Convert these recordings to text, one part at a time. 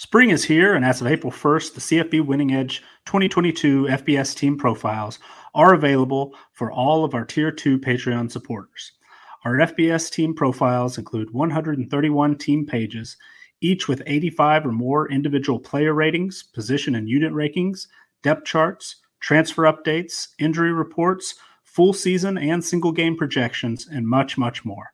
Spring is here, and as of April 1st, the CFB Winning Edge 2022 FBS team profiles are available for all of our Tier 2 Patreon supporters. Our FBS team profiles include 131 team pages, each with 85 or more individual player ratings, position and unit rankings, depth charts, transfer updates, injury reports, full season and single game projections, and much, much more.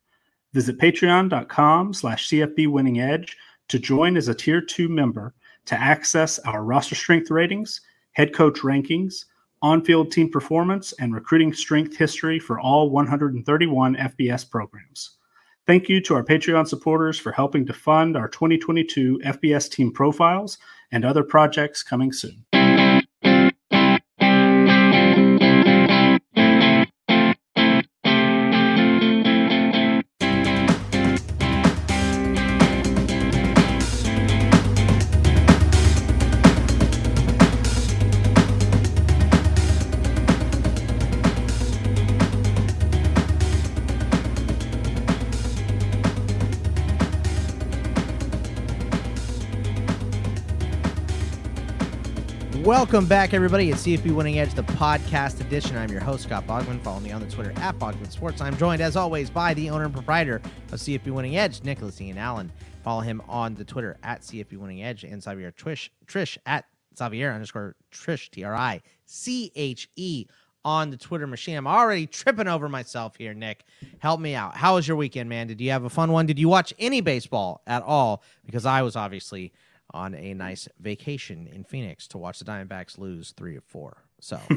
Visit patreon.com slash CFB Winning Edge to join as a Tier 2 member to access our roster strength ratings, head coach rankings, on field team performance, and recruiting strength history for all 131 FBS programs. Thank you to our Patreon supporters for helping to fund our 2022 FBS team profiles and other projects coming soon. Welcome back, everybody. It's CFB Winning Edge, the podcast edition. I'm your host, Scott Bogman. Follow me on the Twitter at Bogman Sports. I'm joined, as always, by the owner and proprietor of CFB Winning Edge, Nicholas Ian Allen. Follow him on the Twitter at CFB Winning Edge and Xavier Triche, Triche at Xavier underscore Triche, T R I C H E on the Twitter machine. I'm already tripping over myself here, Nick. Help me out. How was your weekend, man? Did you have a fun one? Did you watch any baseball at all? Because I was obviously on a nice vacation in Phoenix to watch the Diamondbacks lose three or four. So,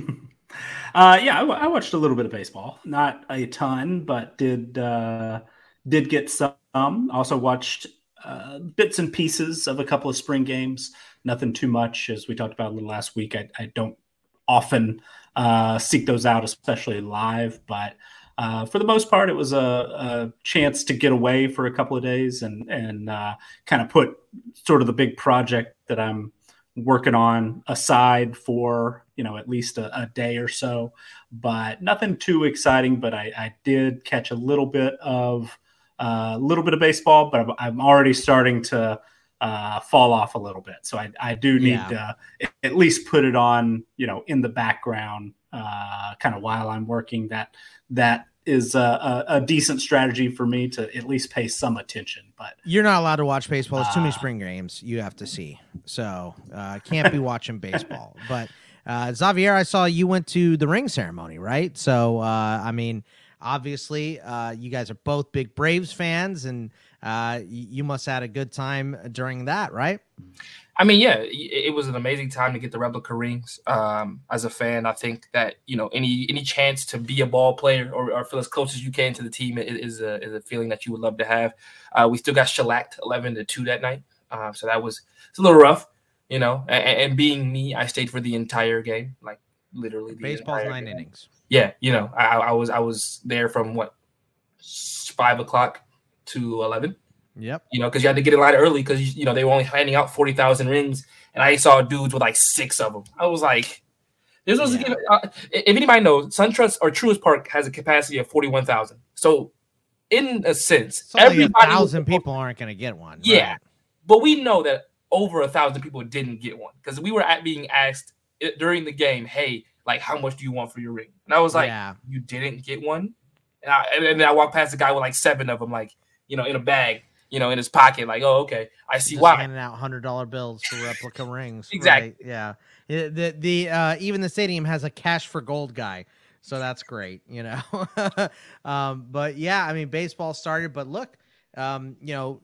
uh, yeah, I, w- I watched a little bit of baseball, not a ton, but did uh, did get some. Also watched uh, bits and pieces of a couple of spring games. Nothing too much, as we talked about a little last week. I, I don't often uh, seek those out, especially live, but uh, for the most part, it was a, a, chance to get away for a couple of days and and uh, kind of put sort of the big project that I'm working on aside for you know at least a, a day or so. But nothing too exciting. But I, I did catch a little bit of a uh, little bit of baseball, but I'm, I'm already starting to uh, fall off a little bit. So I, I do need yeah. to at least put it on, you know, in the background, uh, kind of while I'm working. That that is a, a, decent strategy for me to at least pay some attention. But you're not allowed to watch baseball. There's too many uh, spring games you have to see, so uh, can't be watching baseball. But uh, Xavier, I saw you went to the ring ceremony, right? So uh, I mean, obviously, uh, you guys are both big Braves fans, and uh, you must have had a good time during that, right? I mean, yeah, it was an amazing time to get the replica rings. Um, as a fan, I think that you know any any chance to be a ball player or, or feel as close as you can to the team is, a is a feeling that you would love to have. Uh, we still got shellacked eleven to two that night, uh, so that was it's a little rough, you know. And, and, being me, I stayed for the entire game, like literally. Baseball's nine game. innings. Yeah, you know, I, I was I was there from what five o'clock to eleven. Yep. You know, because you had to get in line early because you know they were only handing out forty thousand rings, and I saw dudes with like six of them. I was like, "This was." Yeah. Uh, if anybody knows, SunTrust or Truist Park has a capacity of forty one thousand. So, in a sense, so everybody a thousand people aren't going to get one. Yeah, right? but we know that over a thousand people didn't get one because we were at being asked during the game, "Hey, like, how much do you want for your ring?" And I was like, yeah. "You didn't get one." And, I, and then I walked past a guy with like seven of them, like you know, in a bag you know, in his pocket. Like, oh, okay, I see Just why. Handing out hundred dollar bills for replica rings. Exactly. Right? Yeah. The the uh, even the stadium has a cash for gold guy, so that's great. You know. um, but yeah, I mean, baseball started, but look, um, you know,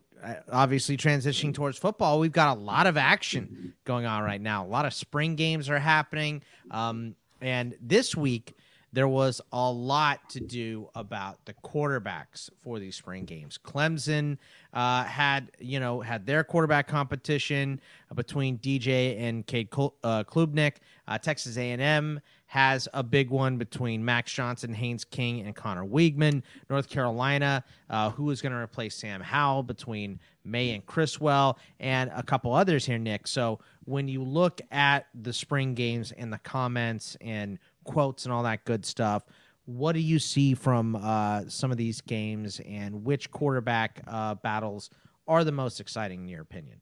obviously transitioning towards football, we've got a lot of action going on right now. A lot of spring games are happening, um, and this week there was a lot to do about the quarterbacks for these spring games. Clemson uh, had, you know, had their quarterback competition between DJ and Cade uh, Klubnik. Uh, Texas A&M has a big one between Max Johnson, Haynes King, and Conner Weigman. North Carolina, uh, who is going to replace Sam Howell between Maye and Criswell, and a couple others here, Nick. So when you look at the spring games and the comments and quotes and all that good stuff. What do you see from uh, some of these games, and which quarterback uh, battles are the most exciting in your opinion?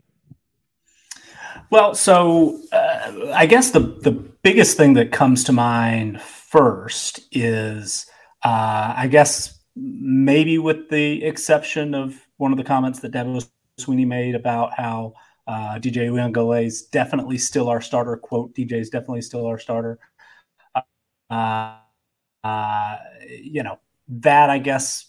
Well, so uh, I guess the the biggest thing that comes to mind first is, uh, I guess maybe with the exception of one of the comments that Dabo Swinney made about how uh, DJ is definitely still our starter. Quote: DJ is definitely still our starter. Uh, uh, you know that I guess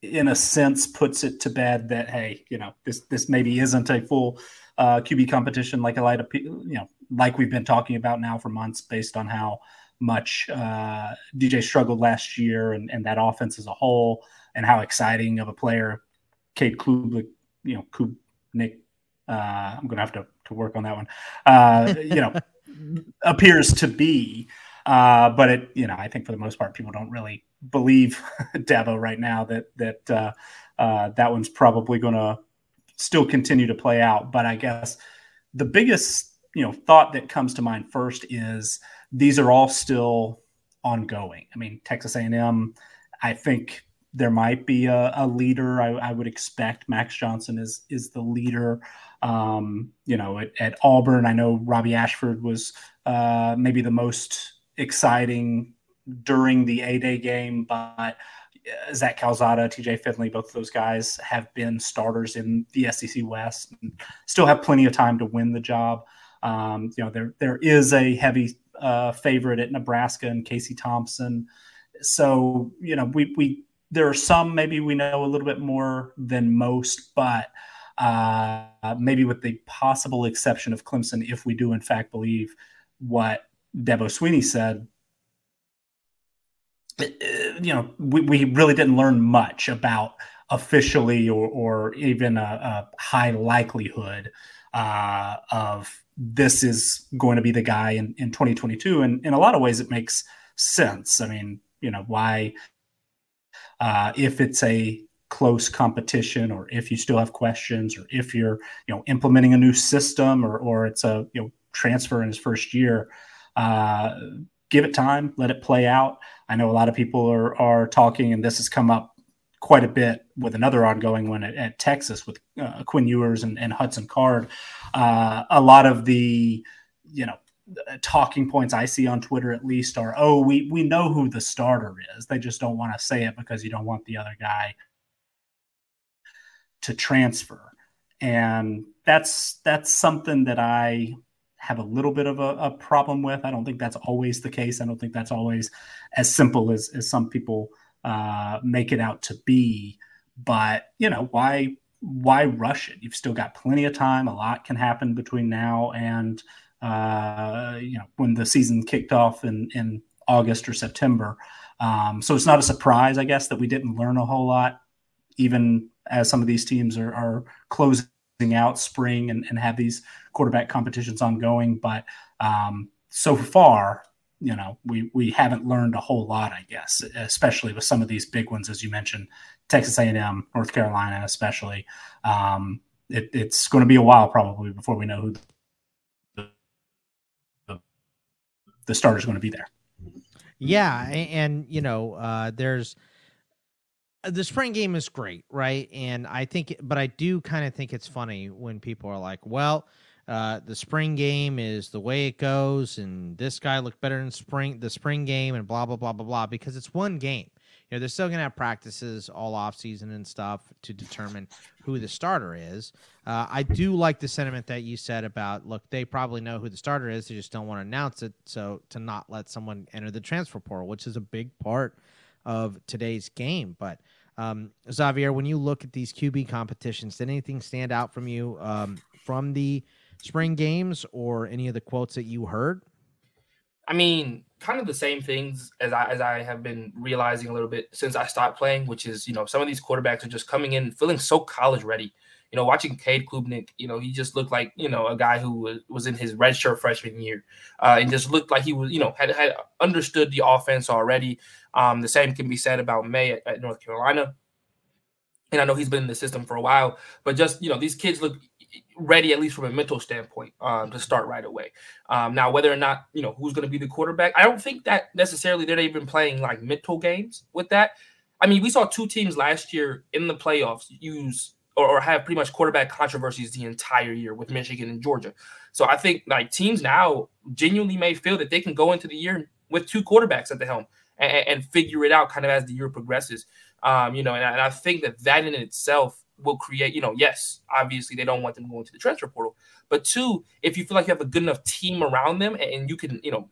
in a sense puts it to bed that hey, you know this this maybe isn't a full uh, QB competition like a lot of people, you know, like we've been talking about now for months, based on how much uh, DJ struggled last year and, and that offense as a whole, and how exciting of a player Cade Klubnik, you know, Klubnik, uh, I'm going to have to, to work on that one, uh, you know, appears to be. Uh, but it, you know, I think for the most part, people don't really believe Dabo right now that that uh, uh, that one's probably going to still continue to play out. But I guess the biggest you know thought that comes to mind first is these are all still ongoing. I mean, Texas A&M, I think there might be a, a leader. I, I, would expect Max Johnson is is the leader. Um, you know, at, at, Auburn, I know Robbie Ashford was uh, maybe the most exciting during the A Day game, but Zach Calzada, TJ Finley, both of those guys have been starters in the SEC West and still have plenty of time to win the job. Um, you know, there there is a heavy uh, favorite at Nebraska and Casey Thompson. So, you know, we we there are some maybe we know a little bit more than most, but uh, maybe with the possible exception of Clemson, if we do in fact believe what Dabo Swinney said, uh, you know, we, we really didn't learn much about officially or, or even a, a high likelihood uh, of this is going to be the guy in, in 2022. And in a lot of ways, it makes sense. I mean, you know, why, uh, if it's a close competition or if you still have questions or if you're, you know, implementing a new system or, or it's a, you know, transfer in his first year, uh, give it time, let it play out. I know a lot of people are, are talking, and this has come up quite a bit with another ongoing one at, at Texas with uh, Quinn Ewers and, and Hudson Card. Uh, a lot of the, you know, talking points I see on Twitter at least are, oh, we we know who the starter is. They just don't want to say it because you don't want the other guy to transfer. And that's that's something that I have a little bit of a, a, problem with. I don't think that's always the case. I don't think that's always as simple as, as some people uh, make it out to be. But you know, why why rush it? You've still got plenty of time. A lot can happen between now and uh, you know when the season kicked off in in August or September. Um, so it's not a surprise, I guess, that we didn't learn a whole lot, even as some of these teams are, are closing out spring and, and have these quarterback competitions ongoing. But um, so far, you know, we we haven't learned a whole lot, I guess, especially with some of these big ones, as you mentioned, Texas A&M, North Carolina, especially. Um, it, it's going to be a while probably before we know who the, the, starter is going to be there. Yeah, and, and you know, uh, there's the spring game is great, right? And I think, but I do kind of think it's funny when people are like, well, uh, the spring game is the way it goes, and this guy looked better in spring the spring game, and blah blah blah blah blah. Because it's one game. You know, they're still gonna have practices all off season and stuff to determine who the starter is. Uh, I do like the sentiment that you said about look, they probably know who the starter is, they just don't want to announce it, so to not let someone enter the transfer portal, which is a big part of today's game. But um, Xavier, when you look at these QB competitions, did anything stand out from you um, from the spring games or any of the quotes that you heard? I mean, kind of the same things as I as I have been realizing a little bit since I stopped playing, which is you know some of these quarterbacks are just coming in feeling so college ready. You know, watching Cade Klubnik, you know, he just looked like you know a guy who was, was in his redshirt freshman year, uh, and just looked like he was you know had had understood the offense already. Um, the same can be said about Maye at, at North Carolina and I know he's been in the system for a while, but just you know, these kids look ready at least from a mental standpoint um, to start right away. Um, now, whether or not you know who's going to be the quarterback, I don't think that necessarily they're even playing like mental games with that. I mean, we saw two teams last year in the playoffs use or, or have pretty much quarterback controversies the entire year with Michigan and Georgia. So I think like teams now genuinely may feel that they can go into the year with two quarterbacks at the helm and, and figure it out kind of as the year progresses. Um, you know, and, and I think that that in itself will create, you know, yes, obviously they don't want them going to the transfer portal, but two, if you feel like you have a good enough team around them and, and you can, you know,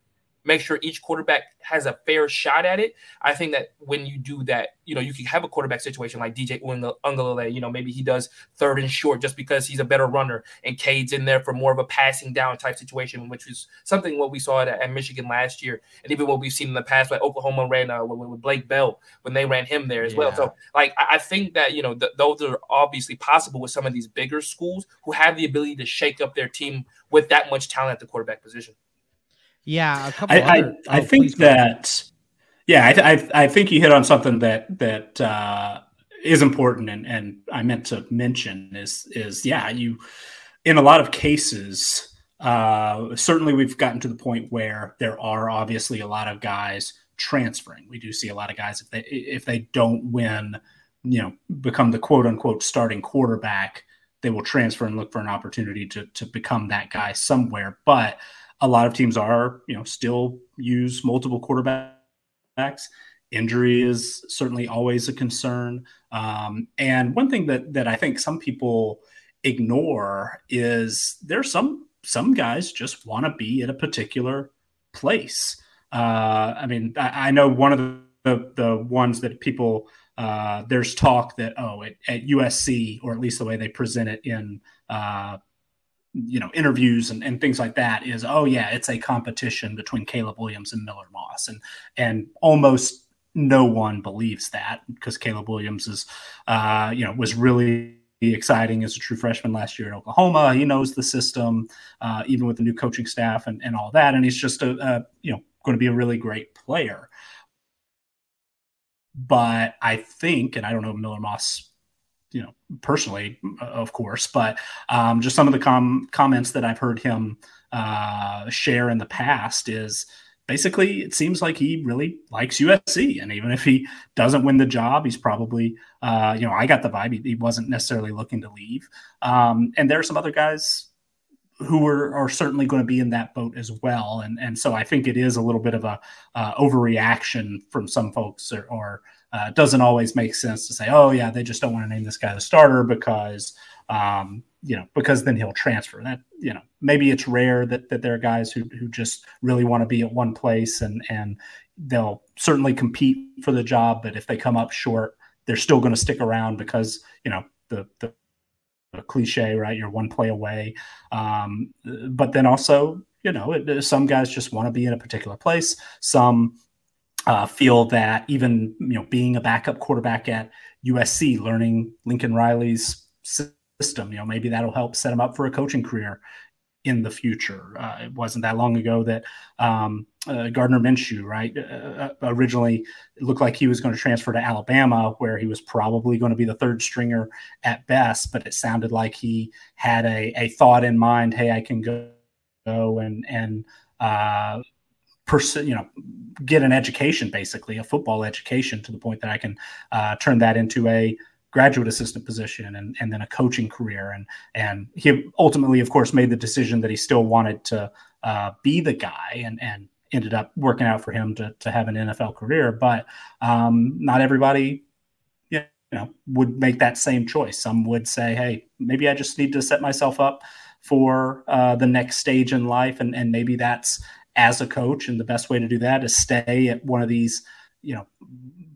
make sure each quarterback has a fair shot at it. I think that when you do that, you know, you can have a quarterback situation like DJ Uiagalelei, you know, maybe he does third and short just because he's a better runner and Cade's in there for more of a passing down type situation, which was something what we saw at, at Michigan last year. And even what we've seen in the past, like Oklahoma ran uh, with, with, Blake Bell when they ran him there as yeah. well. So like, I, I, think that, you know, th- those are obviously possible with some of these bigger schools who have the ability to shake up their team with that much talent at the quarterback position. Yeah, a couple. I, other, I, I oh, think that. Yeah, I, I, I think you hit on something that that uh, is important, and and I meant to mention is is yeah, you in a lot of cases. Uh, certainly, we've gotten to the point where there are obviously a lot of guys transferring. We do see a lot of guys if they if they don't win, you know, become the quote unquote starting quarterback, they will transfer and look for an opportunity to to become that guy somewhere. But a lot of teams are, you know, still use multiple quarterbacks. Injury is certainly always a concern. Um, and one thing that that I think some people ignore is there's some some guys just want to be in a particular place. Uh, I mean, I, I, know one of the, the, the ones that people uh, there's talk that oh at, at, USC or at least the way they present it in uh, you know interviews and, and things like that is oh yeah it's a competition between Caleb Williams and Miller Moss and and almost no one believes that because Caleb Williams is uh, you know was really exciting as a true freshman last year at Oklahoma. He knows the system, uh, even with the new coaching staff and, and all that. And he's just a, a you know going to be a really great player. But I think, and I don't know Miller Moss you know, personally, of course, but um, just some of the com- comments that I've heard him uh, share in the past is basically it seems like he really likes USC, and even if he doesn't win the job, he's probably, uh, you know, I got the vibe he, he wasn't necessarily looking to leave. Um, and there are some other guys who are, are certainly going to be in that boat as well, and and so I think it is a little bit of a uh, overreaction from some folks, or, or uh, doesn't always make sense to say, oh yeah, they just don't want to name this guy the starter because um, you know because then he'll transfer. That you know maybe it's rare that that there are guys who who just really want to be at one place and and they'll certainly compete for the job, but if they come up short, they're still going to stick around because you know the the cliche, right? You're one play away. Um, but then also, you know, it, some guys just want to be in a particular place. Some uh, feel that even you know being a backup quarterback at USC, learning Lincoln Riley's system, you know maybe that'll help set him up for a coaching career in the future. Uh, it wasn't that long ago that um, uh, Gardner Minshew, right, uh, uh, originally looked like he was going to transfer to Alabama, where he was probably going to be the third stringer at best. But it sounded like he had a, a thought in mind: "Hey, I can go, and and pers- you know get an education basically a football education to the point that i can uh, turn that into a graduate assistant position and, and then a coaching career and and he ultimately of course made the decision that he still wanted to uh, be the guy and and ended up working out for him to, to have an NFL career. But um, not everybody you know would make that same choice. Some would say hey maybe I just need to set myself up for uh, the next stage in life and and maybe that's as a coach, and the best way to do that is stay at one of these, you know,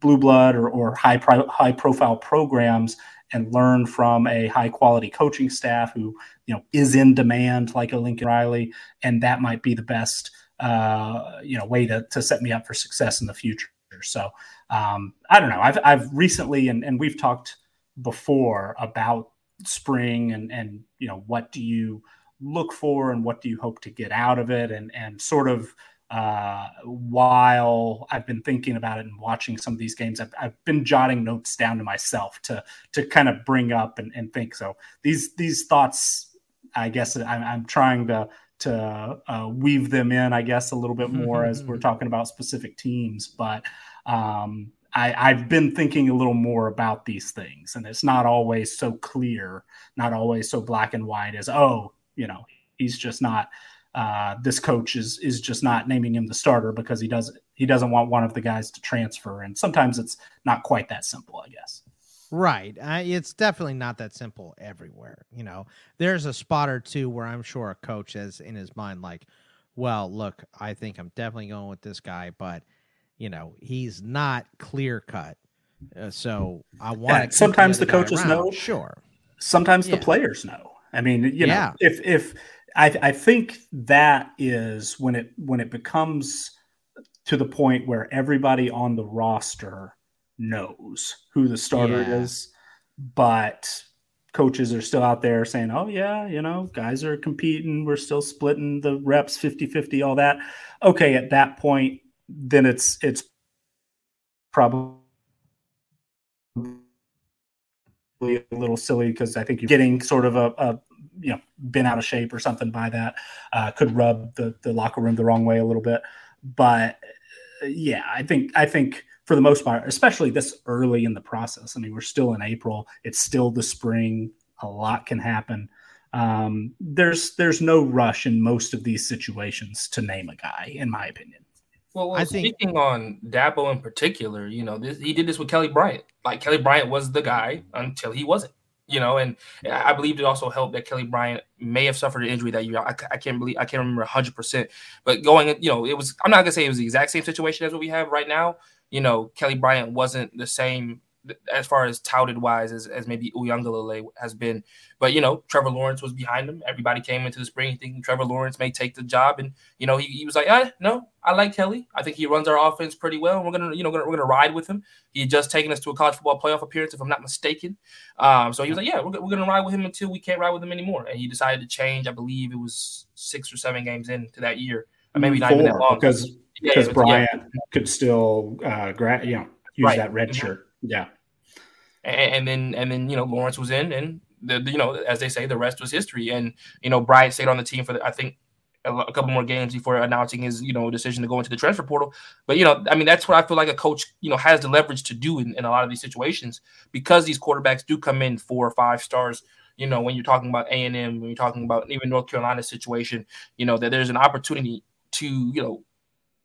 blue blood or, or high pro, high profile programs and learn from a high quality coaching staff who you know is in demand like a Lincoln Riley, and that might be the best uh, you know way to to set me up for success in the future. So um, I don't know. I've I've recently and and we've talked before about spring and and you know what do you look for and what do you hope to get out of it and and sort of uh, while I've been thinking about it and watching some of these games, I've, I've been jotting notes down to myself to to kind of bring up and, and think. So these these thoughts, I guess I'm, I'm trying to to uh, weave them in, I guess, a little bit more as we're talking about specific teams. But um, I, I've been thinking a little more about these things, and it's not always so clear, not always so black and white as oh, you know, he's just not. Uh, this coach is is just not naming him the starter because he doesn't he doesn't want one of the guys to transfer, and sometimes it's not quite that simple, I guess. Right. Uh, it's definitely not that simple everywhere. You know, there's a spot or two where I'm sure a coach is in his mind, like, well, look, I think I'm definitely going with this guy, but you know, he's not clear cut. Uh, so I want. Yeah, sometimes the, the coaches know. Sure. Sometimes yeah. the players know. I mean, you know, yeah. if if I I think that is when it when it becomes to the point where everybody on the roster knows who the starter yeah. is, but coaches are still out there saying, oh, yeah, you know, guys are competing. We're still splitting the reps 50 50, all that. Okay, at that point, then it's it's probably a little silly because I think you're getting sort of a, a, you know been out of shape or something by that uh, could rub the the locker room the wrong way a little bit. But uh, yeah, I think I think for the most part, especially this early in the process. I mean, we're still in April. It's still the spring. A lot can happen. Um, there's there's no rush in most of these situations to name a guy, in my opinion. Well, well speaking think... on Dabo in particular, you know, this, he did this with Kelly Bryant. Like Kelly Bryant was the guy until he wasn't. You know, and I believe it also helped that Kelly Bryant may have suffered an injury that year. I, I can't believe I can't remember 100, percent but going, you know, it was. I'm not gonna say it was the exact same situation as what we have right now. You know, Kelly Bryant wasn't the same as far as touted wise as, as maybe Uiagalelei has been. But, you know, Trevor Lawrence was behind him. Everybody came into the spring thinking Trevor Lawrence may take the job. And, you know, he, he was like, ah, no, I like Kelly. I think he runs our offense pretty well. we're going to, you know, we're going to ride with him. He had just taken us to a college football playoff appearance, if I'm not mistaken. Um, so he was like, yeah, we're, we're going to ride with him until we can't ride with him anymore. And he decided to change. I believe it was six or seven games into that year. Or maybe not Four, even that long. Because, yeah, because Bryant yeah. could still, uh, gra- you know, use right. that red mm-hmm. shirt. Yeah and, and then and then you know Lawrence was in, and the, the, you know as they say, the rest was history. And you know Bryant stayed on the team for the, I think a, couple more games before announcing his you know decision to go into the transfer portal. But you know, I mean, that's what I feel like a coach you know has the leverage to do in, in a lot of these situations because these quarterbacks do come in four or five stars. You know, when you're talking about A and M, when you're talking about even North Carolina's situation, you know that there's an opportunity to you know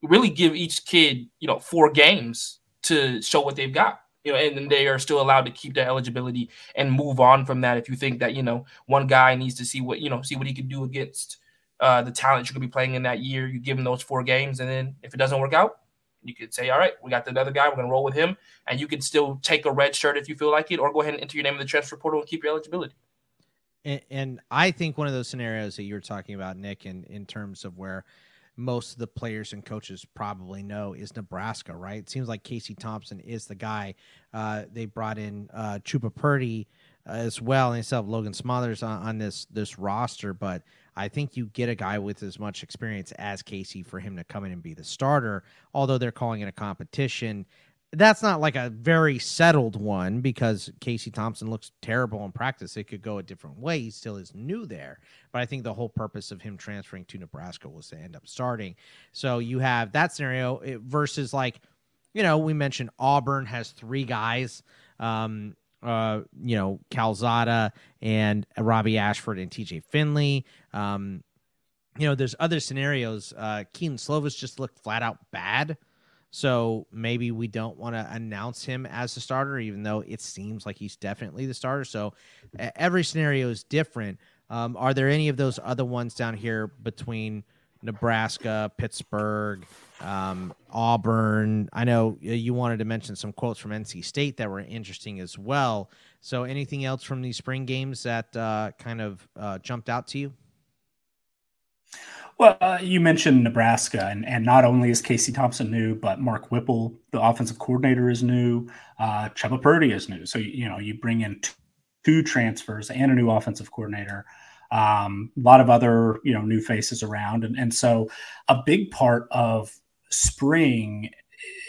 really give each kid you know four games to show what they've got you know, and they are still allowed to keep their eligibility and move on from that. If you think that you know one guy needs to see what you know, see what he can do against uh, the talent you're gonna be playing in that year, you give him those four games, and then if it doesn't work out, you could say, all right, we got the other guy, we're gonna roll with him, and you could still take a red shirt if you feel like it, or go ahead and enter your name in the transfer portal and keep your eligibility. And, and I think one of those scenarios that you were talking about, Nick, in in terms of where most of the players and coaches probably know is Nebraska, right? It seems like Casey Thompson is the guy. Uh, they brought in uh, Chuba Purdy uh, as well, and they still have Logan Smothers on, on this this roster. But I think you get a guy with as much experience as Casey for him to come in and be the starter. Although they're calling it a competition, that's not like a very settled one because Casey Thompson looks terrible in practice. It could go a different way. He still is new there. But I think the whole purpose of him transferring to Nebraska was to end up starting. So you have that scenario eh, versus like, you know, we mentioned Auburn has three guys. Um, uh, you know, Calzada and Robbie Ashford and TJ Finley. Um, you know, there's other scenarios. Uh, Kedon Slovis just looked flat out bad so maybe we don't want to announce him as the starter, even though it seems like he's definitely the starter. So every scenario is different. Um, are there any of those other ones down here between Nebraska, Pittsburgh, um, Auburn? I know you wanted to mention some quotes from NC State that were interesting as well. So anything else from these spring games that uh, kind of uh, jumped out to you? Well, uh, you mentioned Nebraska, and, and not only is Casey Thompson new, but Mark Whipple, the offensive coordinator, is new. Uh, Chuba Purdy is new. So, you know, you bring in two transfers and a new offensive coordinator. Um, a lot of other, you know, new faces around. And, and so a big part of spring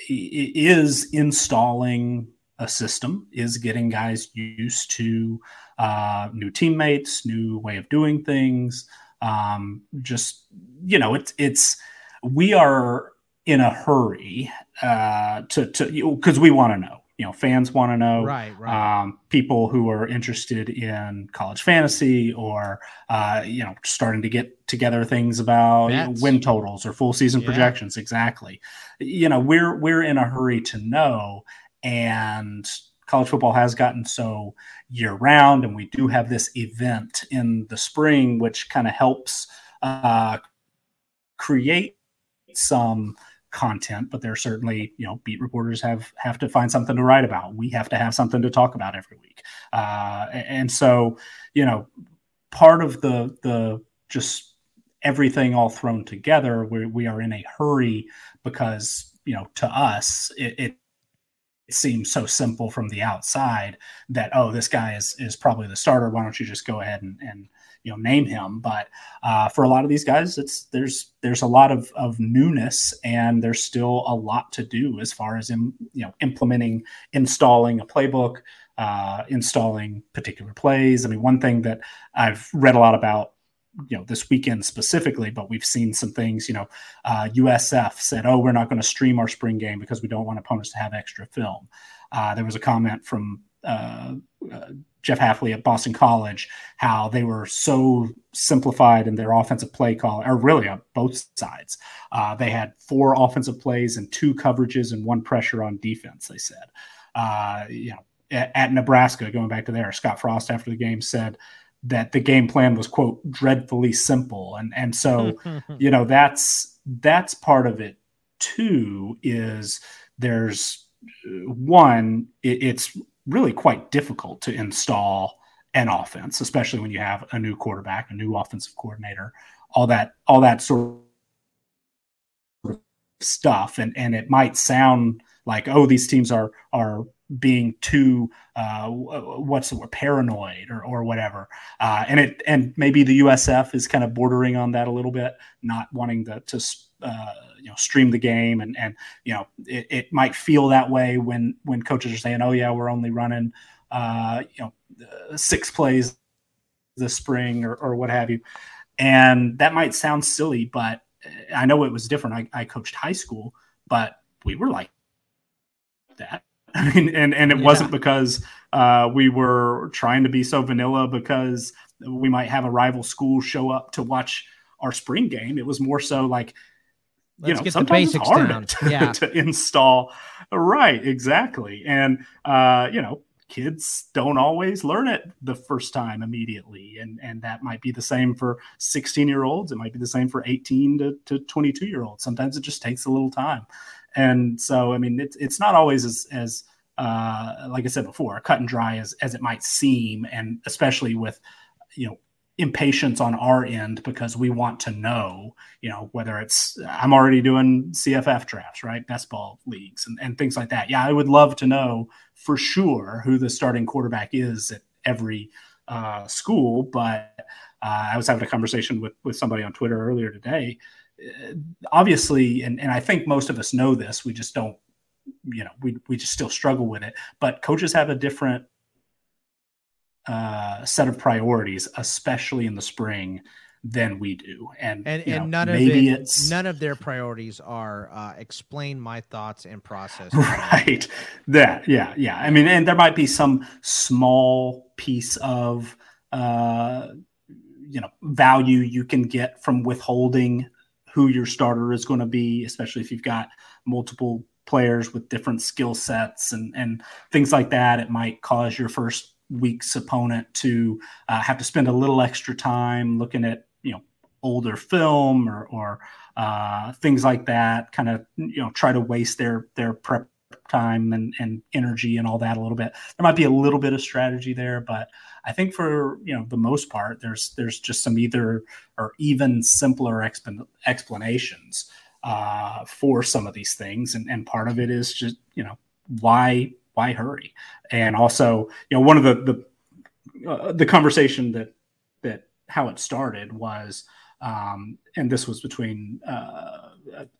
is installing a system, is getting guys used to uh, new teammates, new way of doing things. Um, just you know, it's it's we are in a hurry uh, to to because we want to know. You know, fans want to know. Right, right. Um, people who are interested in college fantasy or uh, you know starting to get together things about win totals or full season yeah. projections. Exactly. You know, we're we're in a hurry to know, and college football has gotten so year round, and we do have this event in the spring, which kind of helps uh, create some content but there's certainly you know beat reporters have have to find something to write about. We have to have something to talk about every week. Uh, and so you know part of the the just everything all thrown together we, we are in a hurry because you know to us it, it it seems so simple from the outside that oh this guy is is probably the starter. Why don't you just go ahead and, and you know name him? But uh, for a lot of these guys it's there's there's a lot of, of newness and there's still a lot to do as far as in, you know implementing installing a playbook uh, installing particular plays. I mean one thing that i've read a lot about you know this weekend specifically, but we've seen some things. You know, uh, USF said, "Oh, we're not going to stream our spring game because we don't want opponents to have extra film." Uh, there was a comment from uh, uh Jeff Hafley at Boston College how they were so simplified in their offensive play call, or really on both sides. Uh, they had four offensive plays and two coverages and one pressure on defense. They said, uh, you know, at, at Nebraska, going back to there, Scott Frost after the game said that the game plan was quote dreadfully simple. And and so you know that's that's part of it too is there's uh, one it, it's really quite difficult to install an offense especially when you have a new quarterback a new offensive coordinator all that all that sort of stuff. And and it might sound like oh these teams are are being too uh, what's the word paranoid or, or whatever. Uh, and it and maybe the usf is kind of bordering on that a little bit not wanting to, to uh, you know stream the game. And and you know it, it, might feel that way when when coaches are saying oh yeah we're only running uh, you know six plays this spring or, or what have you. And that might sound silly but i know it was different. I, I coached high school but we were like that I mean, and and it yeah. wasn't because uh, we were trying to be so vanilla because we might have a rival school show up to watch our spring game. It was more so like, Let's you know, get sometimes the it's hard down. To, yeah. to install. Right, exactly, and uh, you know, kids don't always learn it the first time immediately and and that might be the same for 16 year olds it might be the same for 18 to, to 22 year olds sometimes it just takes a little time and so, I mean, it's it's not always as as uh, like I said before, cut and dry as as it might seem, and especially with you know impatience on our end because we want to know, you know, whether it's I'm already doing CFF drafts, right? Best ball leagues and, and things like that. Yeah, I would love to know for sure who the starting quarterback is at every uh, school, but uh, I was having a conversation with with somebody on Twitter earlier today obviously, and, and I think most of us know this, we just don't, you know, we, we just still struggle with it. But coaches have a different uh, set of priorities, especially in the spring, than we do. And and, and know, none of it, it's none of their priorities are uh, explain my thoughts and process. Right. That yeah yeah. I mean, and there might be some small piece of uh, you know value you can get from withholding who your starter is going to be, especially if you've got multiple players with different skill sets and, and things like that. It might cause your first week's opponent to uh, have to spend a little extra time looking at, you know, older film or, or uh, things like that, kind of, you know, try to waste their, their prep time and, and energy and all that a little bit. There might be a little bit of strategy there, but I think for you know the most part, there's there's just some either or even simpler exp- explanations uh, for some of these things, and and part of it is just you know why why hurry, and also you know one of the the uh, the conversation that that how it started was. Um, and this was between uh,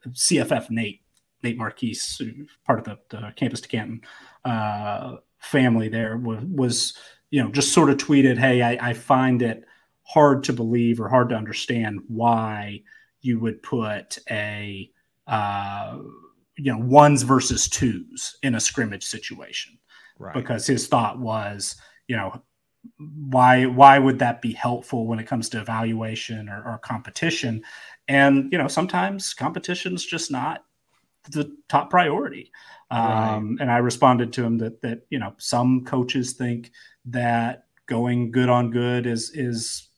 CFF Nate Nate Marquise, part of the, the Campus to Canton uh, family there, was, was you know, just sort of tweeted, "Hey, I, I find it hard to believe or hard to understand why you would put a uh, you know ones versus twos in a scrimmage situation right. because his thought was you know why why would that be helpful when it comes to evaluation or, or competition and you know sometimes competition is just not the top priority. Right. um, and i responded to him that that you know some coaches think that going good on good is is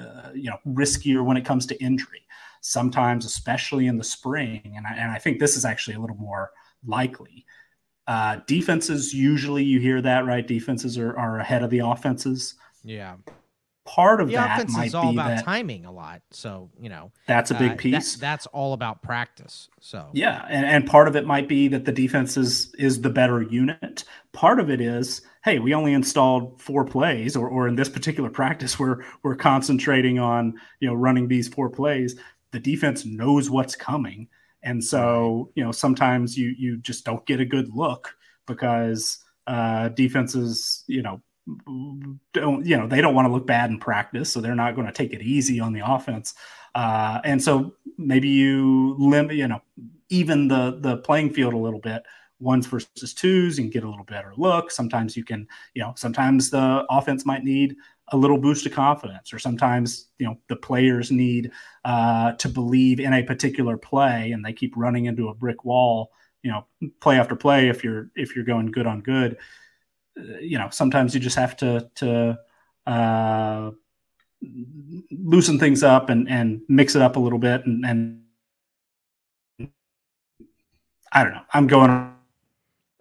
uh, you know riskier when it comes to injury sometimes especially in the spring. And I, and I think this is actually a little more likely. Uh, defenses usually you hear that right? Defenses are, are ahead of the offenses. Yeah part of the that offense might is all be about timing a lot so you know that's a big uh, piece. that, that's all about practice so. Yeah and, and part of it might be that the defense is is the better unit. Part of it is hey we only installed four plays or, or in this particular practice we're we're concentrating on you know running these four plays. The defense knows what's coming and so you know sometimes you you just don't get a good look because uh defenses you know don't you know they don't want to look bad in practice so they're not going to take it easy on the offense. Uh, and so maybe you limit you know even the the playing field a little bit. Ones versus twos and get a little better look. Sometimes you can you know sometimes the offense might need a little boost of confidence or sometimes you know the players need uh, to believe in a particular play and they keep running into a brick wall you know play after play if you're if you're going good on good you know, sometimes you just have to to uh, loosen things up and and mix it up a little bit and and I don't know. I'm going.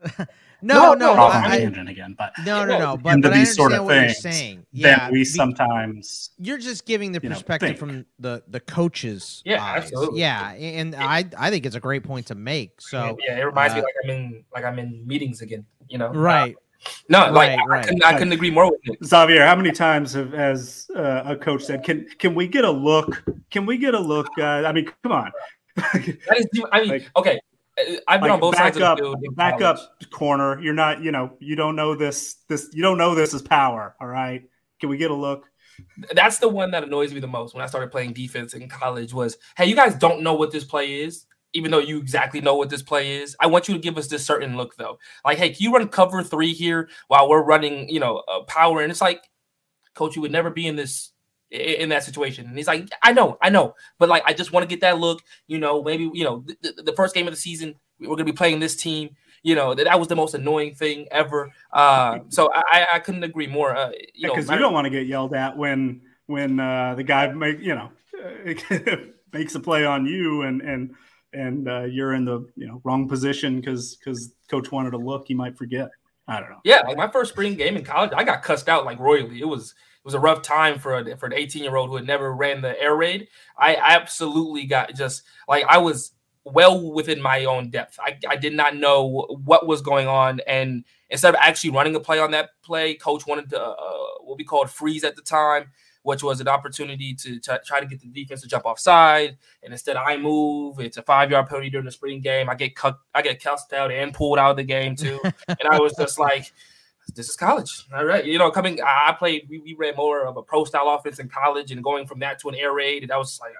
no, no, no off on I, tangent again, but no, no, no. But, but I understand sort of what you're saying. Yeah, we sometimes you're just giving the perspective know, from the the coaches. Yeah, eyes. absolutely. Yeah, and I I think it's a great point to make. So yeah, it reminds uh, me like I'm in like I'm in meetings again. You know, right. No, right, like right. I, couldn't, I couldn't agree more with you. Xavier, how many times have, has uh, a coach said, "Can can we get a look? Can we get a look?" Uh, I mean, come on. that is, I mean, like, okay. Uh, I've been like on both sides up, of the field. Back college. up corner. You're not, you know, you don't know this. This you don't know this is power. All right. Can we get a look? That's the one that annoys me the most when I started playing defense in college. Was hey, you guys don't know what this play is even though you exactly know what this play is. I want you to give us this certain look though. Like, hey, can you run cover three here while we're running, you know, uh, power? And it's like, coach, you would never be in this in that situation. And he's like, I know, I know, but like, I just want to get that look. You know, maybe you know, the, the first game of the season, we're gonna be playing this team. You know, that, that was the most annoying thing ever. Uh, so I, I couldn't agree more. Uh, you because you don't want to get yelled at when when uh, the guy make you know makes a play on you and and and uh, you're in the you know wrong position because because coach wanted to look, you might forget. I don't know. Yeah, like my first spring game in college, I got cussed out like royally. It was it was a rough time for a, for an 18 year old who had never ran the air raid. I absolutely got just like I was well within my own depth. I, I did not know what was going on, and instead of actually running a play on that play, coach wanted to uh, what we called freeze at the time which was an opportunity to, to try to get the defense to jump offside. And instead, I move. It's a five yard penalty during the spring game. I get cut, I get cussed out and pulled out of the game too. and I was just like, this is college. All right. You know, coming, I played, we, we ran more of a pro style offense in college and going from that to an air raid. And I was like,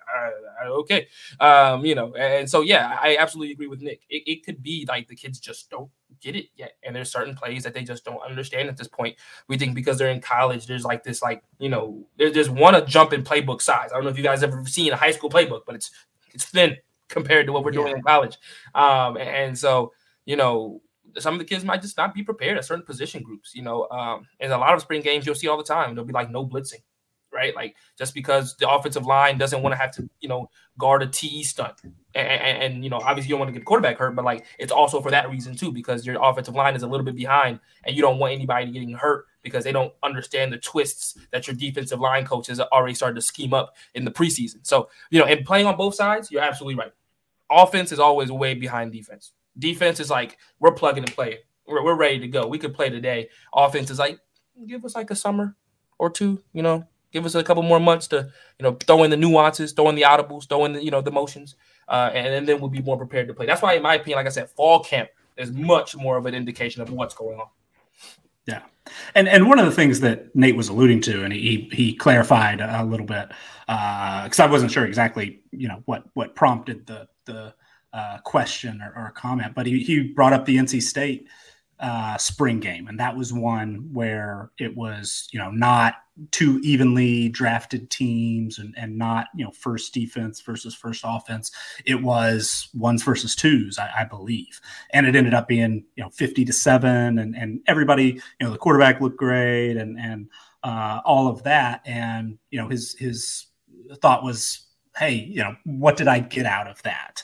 uh, okay. Um, you know, and so, yeah, I absolutely agree with Nick. It, it could be like the kids just don't get it yet. And there's certain plays that they just don't understand at this point. We think because they're in college, there's like this, like, you know, there's just one a jump in playbook size. I don't know if you guys ever seen a high school playbook, but it's, it's thin compared to what we're doing in college. Um, and so, you know, some of the kids might just not be prepared at certain position groups. You know, um, in a lot of spring games, you'll see all the time. There'll be like no blitzing, right? Like just because the offensive line doesn't want to have to, you know, guard a TE stunt, and, and, and, you know, obviously you don't want to get quarterback hurt, but like it's also for that reason too, because your offensive line is a little bit behind, and you don't want anybody getting hurt because they don't understand the twists that your defensive line coaches already started to scheme up in the preseason. So you know, and playing on both sides, you're absolutely right. Offense is always way behind defense. Defense is like we're plugging and playing. We're, we're ready to go. We could play today. Offense is like give us like a summer or two. You know, give us a couple more months to you know throw in the nuances, throw in the audibles, throw in the you know the motions, uh, and, then we'll be more prepared to play. That's why, in my opinion, like I said, fall camp is much more of an indication of what's going on. Yeah, and and one of the things that Nate was alluding to, and he he clarified a little bit because uh, I wasn't sure exactly, you know, what what prompted the the uh, question or, or comment, but he, he brought up the NC State uh, spring game, and that was one where it was you know not two evenly drafted teams and, and not you know first defense versus first offense. It was ones versus twos, I, I believe, and it ended up being you know fifty to seven, and and everybody you know the quarterback looked great and and uh, all of that, and you know his his thought was, hey, you know what did I get out of that?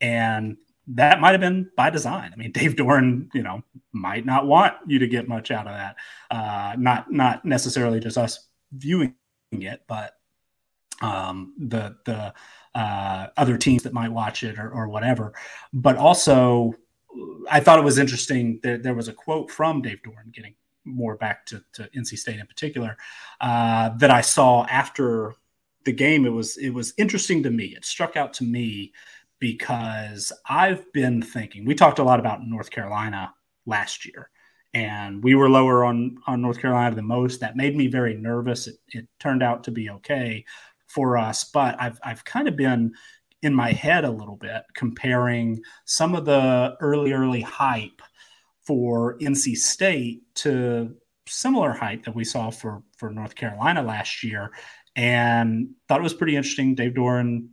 And that might have been by design. I mean, Dave Doeren, you know, might not want you to get much out of that. Uh, not not necessarily just us viewing it, but um, the the uh, other teams that might watch it or, or whatever. But also, I thought it was interesting. that there was a quote from Dave Doeren, getting more back to, to NC State in particular, uh, that I saw after the game. It was it was interesting to me. It struck out to me because I've been thinking, we talked a lot about North Carolina last year, and we were lower on, on North Carolina than most. That made me very nervous. It, it turned out to be okay for us, but I've, I've kind of been in my head a little bit comparing some of the early, early hype for NC State to similar hype that we saw for, for North Carolina last year and thought it was pretty interesting. Dave Doeren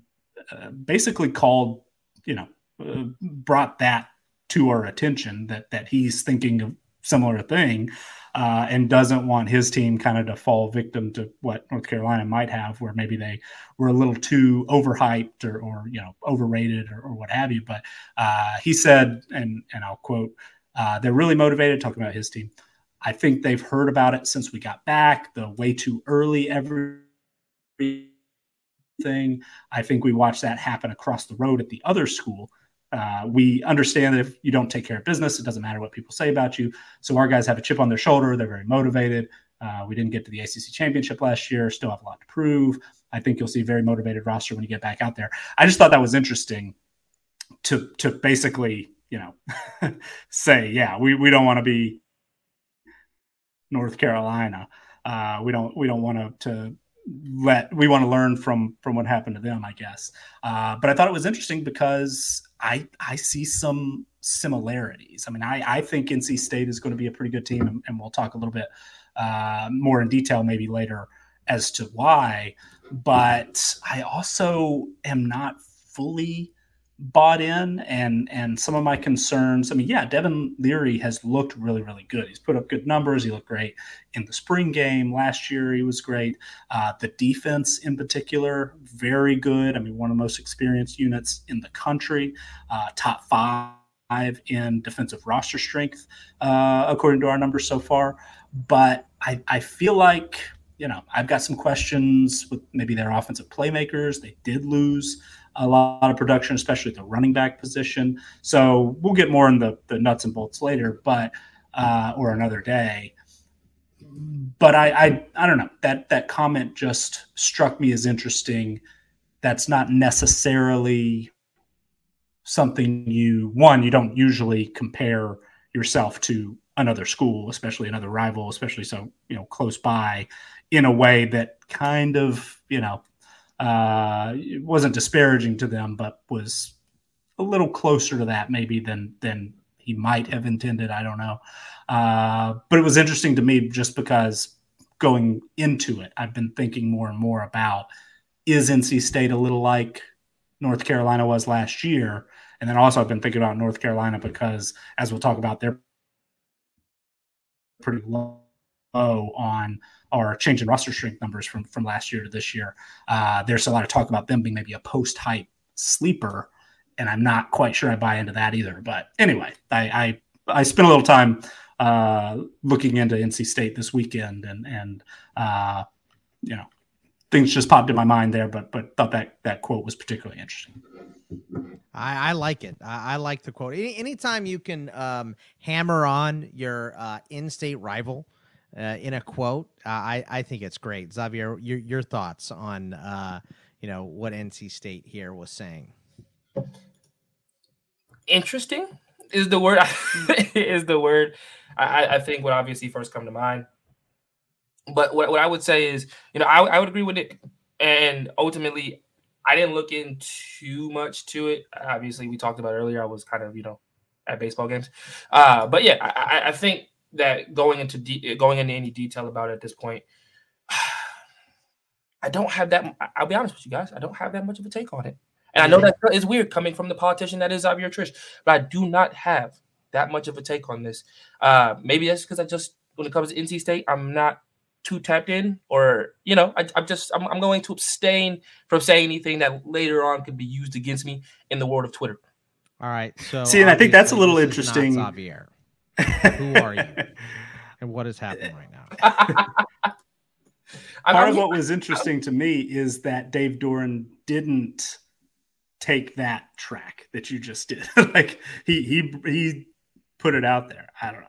basically called, you know, uh, brought that to our attention that that he's thinking of similar thing uh, and doesn't want his team kind of to fall victim to what North Carolina might have, where maybe they were a little too overhyped or, or you know overrated or, or what have you. But uh, he said, and and I'll quote, uh, "They're really motivated." Talking about his team, I think they've heard about it since we got back. The way too early every thing. I think we watched that happen across the road at the other school. Uh, we understand that if you don't take care of business, it doesn't matter what people say about you. So our guys have a chip on their shoulder. They're very motivated. Uh, we didn't get to the ACC championship last year. Still have a lot to prove. I think you'll see a very motivated roster when you get back out there. I just thought that was interesting to to basically, you know, say, yeah, we, we don't want to be North Carolina. Uh, we don't we don't want to to let we want to learn from from what happened to them, I guess. Uh, but I thought it was interesting because I I see some similarities. I mean, I I think NC State is going to be a pretty good team, and, and we'll talk a little bit uh, more in detail maybe later as to why. But I also am not fully bought in and and some of my concerns i mean yeah devin leary has looked really really good. He's put up good numbers. He looked great in the spring game last year. He was great. Uh, the defense in particular very good. I mean one of the most experienced units in the country uh, top five in defensive roster strength uh, according to our numbers so far. But I, I feel like you know i've got some questions with maybe their offensive playmakers. They did lose a lot of production, especially the running back position. So we'll get more in the, the nuts and bolts later, but uh, or another day. But I, I I don't know that that comment just struck me as interesting. That's not necessarily something you one you don't usually compare yourself to another school, especially another rival, especially so you know close by, in a way that kind of you know uh, it wasn't disparaging to them, but was a little closer to that maybe than than he might have intended. I don't know, uh, but it was interesting to me just because going into it, I've been thinking more and more about is NC State a little like North Carolina was last year, and then also I've been thinking about North Carolina because as we'll talk about, they're pretty low on our change in roster strength numbers from from last year to this year. Uh, there's a lot of talk about them being maybe a post hype sleeper, and I'm not quite sure I buy into that either. But anyway, I I, I spent a little time uh, looking into NC State this weekend, and and uh, you know things just popped in my mind there, but but thought that that quote was particularly interesting. I, I like it. I, I, like the quote. Any, anytime you can um, hammer on your uh, in-state rival, uh, in a quote. Uh, I I think it's great, Xavier. Your your thoughts on uh, you know what NC State here was saying? Interesting is the word. is the word. I, I think would obviously first come to mind. But what, what I would say is, you know, I, I would agree with it, and ultimately, I didn't look in too much to it. Obviously, we talked about earlier. I was kind of you know at baseball games, uh, but yeah, I, I think that going into de- going into any detail about it at this point, I don't have that. I'll be honest with you guys. I don't have that much of a take on it. And I know that is weird coming from the politician that is Xavier Triche, but I do not have that much of a take on this. Uh, maybe that's because I just, when it comes to NC State, I'm not too tapped in, or you know, I, am just I'm, I'm, going to abstain from saying anything that later on could be used against me in the world of Twitter. All right. So see, and I think that's a little interesting. Xavier, who are you, and what is happening right now? Part of what was interesting to me is that Dave Doeren didn't take that track that you just did. like he he he put it out there. I don't know.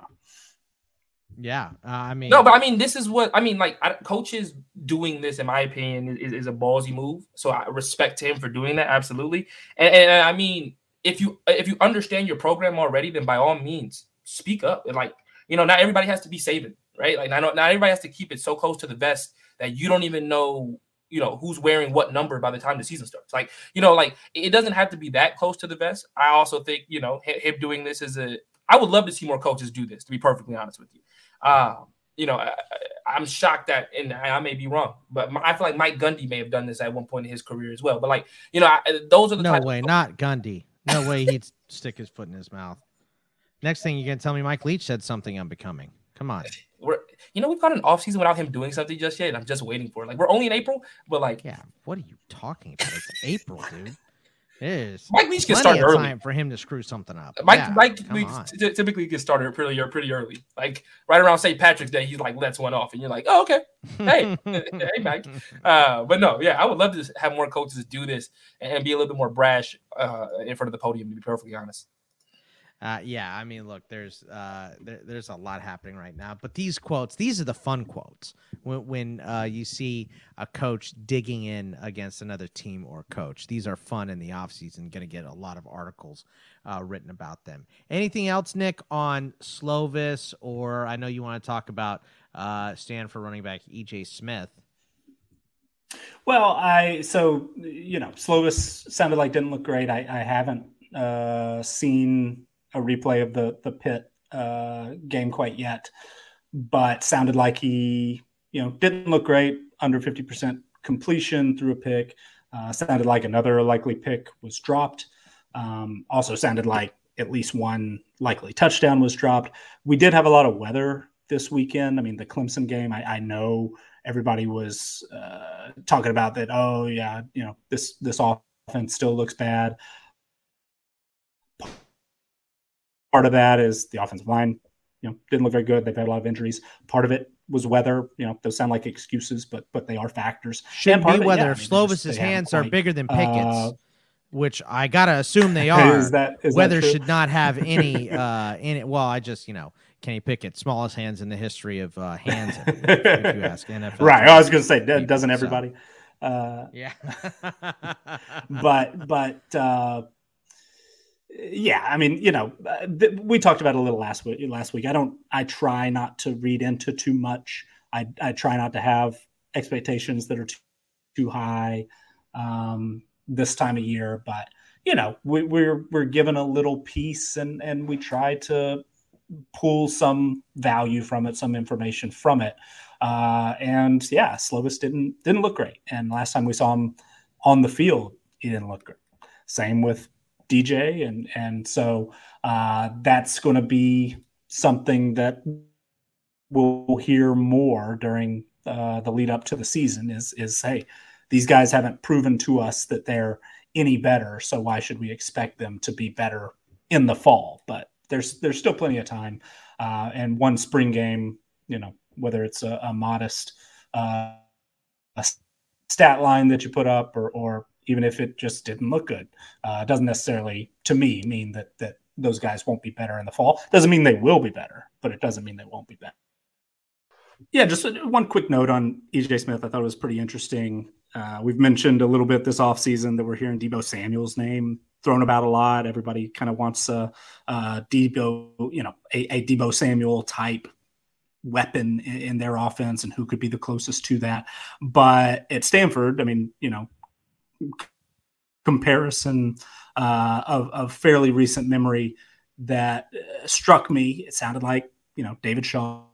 Yeah, uh, I mean, no, but I mean, this is what I mean. Like, I, coaches doing this, in my opinion, is, is, a ballsy move. So I respect him for doing that, absolutely. And, and, I mean, if you if you understand your program already, then by all means, speak up. And like, you know, not everybody has to be saving, right? Like, not not everybody has to keep it so close to the vest that you don't even know you know who's wearing what number by the time the season starts. Like you know, like it doesn't have to be that close to the vest. I also think you know him doing this is a. I would love to see more coaches do this. To be perfectly honest with you, uh, you know, I, am shocked that, and I may be wrong, but I feel like Mike Gundy may have done this at one point in his career as well. But like you know, I, those are the no way, not Gundy. No way he'd stick his foot in his mouth. Next thing you're gonna tell me, Mike Leach said something unbecoming. Come on. We're you know we've got an off season without him doing something just yet. and I'm just waiting for it. Like we're only in April, but like yeah, what are you talking about? It's April, dude. It is. Mike Leach can start early time for him to screw something up. Mike yeah, Mike Leach t- typically gets started pretty pretty early, like right around St. Patrick's Day. He's like lets one off, and you're like, oh okay, hey hey Mike. Uh, but no, yeah, I would love to have more coaches do this and be a little bit more brash uh, in front of the podium. To be perfectly honest. Uh, yeah, I mean, look, there's uh, there, there's a lot happening right now, but these quotes, these are the fun quotes. When, when uh, you see a coach digging in against another team or coach, these are fun in the offseason. Going to get a lot of articles uh, written about them. Anything else, Nick, on Slovis, or I know you want to talk about uh, Stanford running back EJ Smith. Well, I so you know Slovis sounded like didn't look great. I, I haven't uh, seen a replay of the the Pitt uh, game quite yet, but sounded like he you know didn't look great under 50% completion through a pick. Uh, sounded like another likely pick was dropped. Um, also sounded like at least one likely touchdown was dropped. We did have a lot of weather this weekend. I mean, the Clemson game, I, I know everybody was uh, talking about that. Oh yeah, you know this this offense still looks bad. Part of that is the offensive line, you know, didn't look very good. They've had a lot of injuries. Part of it was weather. You know, those sound like excuses, but but they are factors. Shouldn't be weather. If Slovis's hands are bigger than Pickett's, uh, which I gotta assume they are. is that is weather should not have any uh in it. Well, I just you know Kenny Pickett, smallest hands in the history of uh, hands. if you ask NFL, right? I was gonna say, doesn't everybody? So, uh, yeah. but but uh, yeah, I mean, you know, uh, we talked about a little last week. Last week, I don't. I try not to read into too much. I I try not to have expectations that are too, too high um, this time of year. But you know, we, we're we're given a little piece, and and we try to pull some value from it, some information from it. Uh, and yeah, Slovis didn't didn't look great. And last time we saw him on the field, he didn't look great. Same with DJ, and and so uh, that's going to be something that we'll hear more during uh, the lead up to the season. Is is hey, these guys haven't proven to us that they're any better, so why should we expect them to be better in the fall? But there's there's still plenty of time, uh, and one spring game, you know, whether it's a, a modest uh, a stat line that you put up or or even if it just didn't look good. Uh, doesn't necessarily, to me, mean that that those guys won't be better in the fall. Doesn't mean they will be better, but it doesn't mean they won't be better. Yeah, just one quick note on EJ Smith. I thought it was pretty interesting. Uh, we've mentioned a little bit this offseason that we're hearing Deebo Samuel's name thrown about a lot. Everybody kind of wants a, a Deebo, you know, a, a Deebo Samuel type weapon in, in, their offense and who could be the closest to that. But at Stanford, I mean, you know, comparison uh, of, of fairly recent memory that uh, struck me. It sounded like you know David Shaw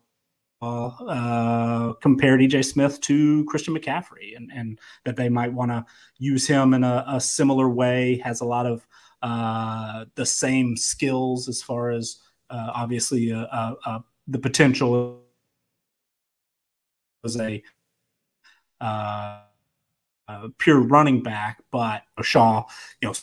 uh, compared EJ Smith to Christian McCaffrey, and and that they might want to use him in a, a, similar way. Has a lot of uh, the same skills as far as uh, obviously uh, uh, the potential as a uh, pure running back, but Shaw, you know,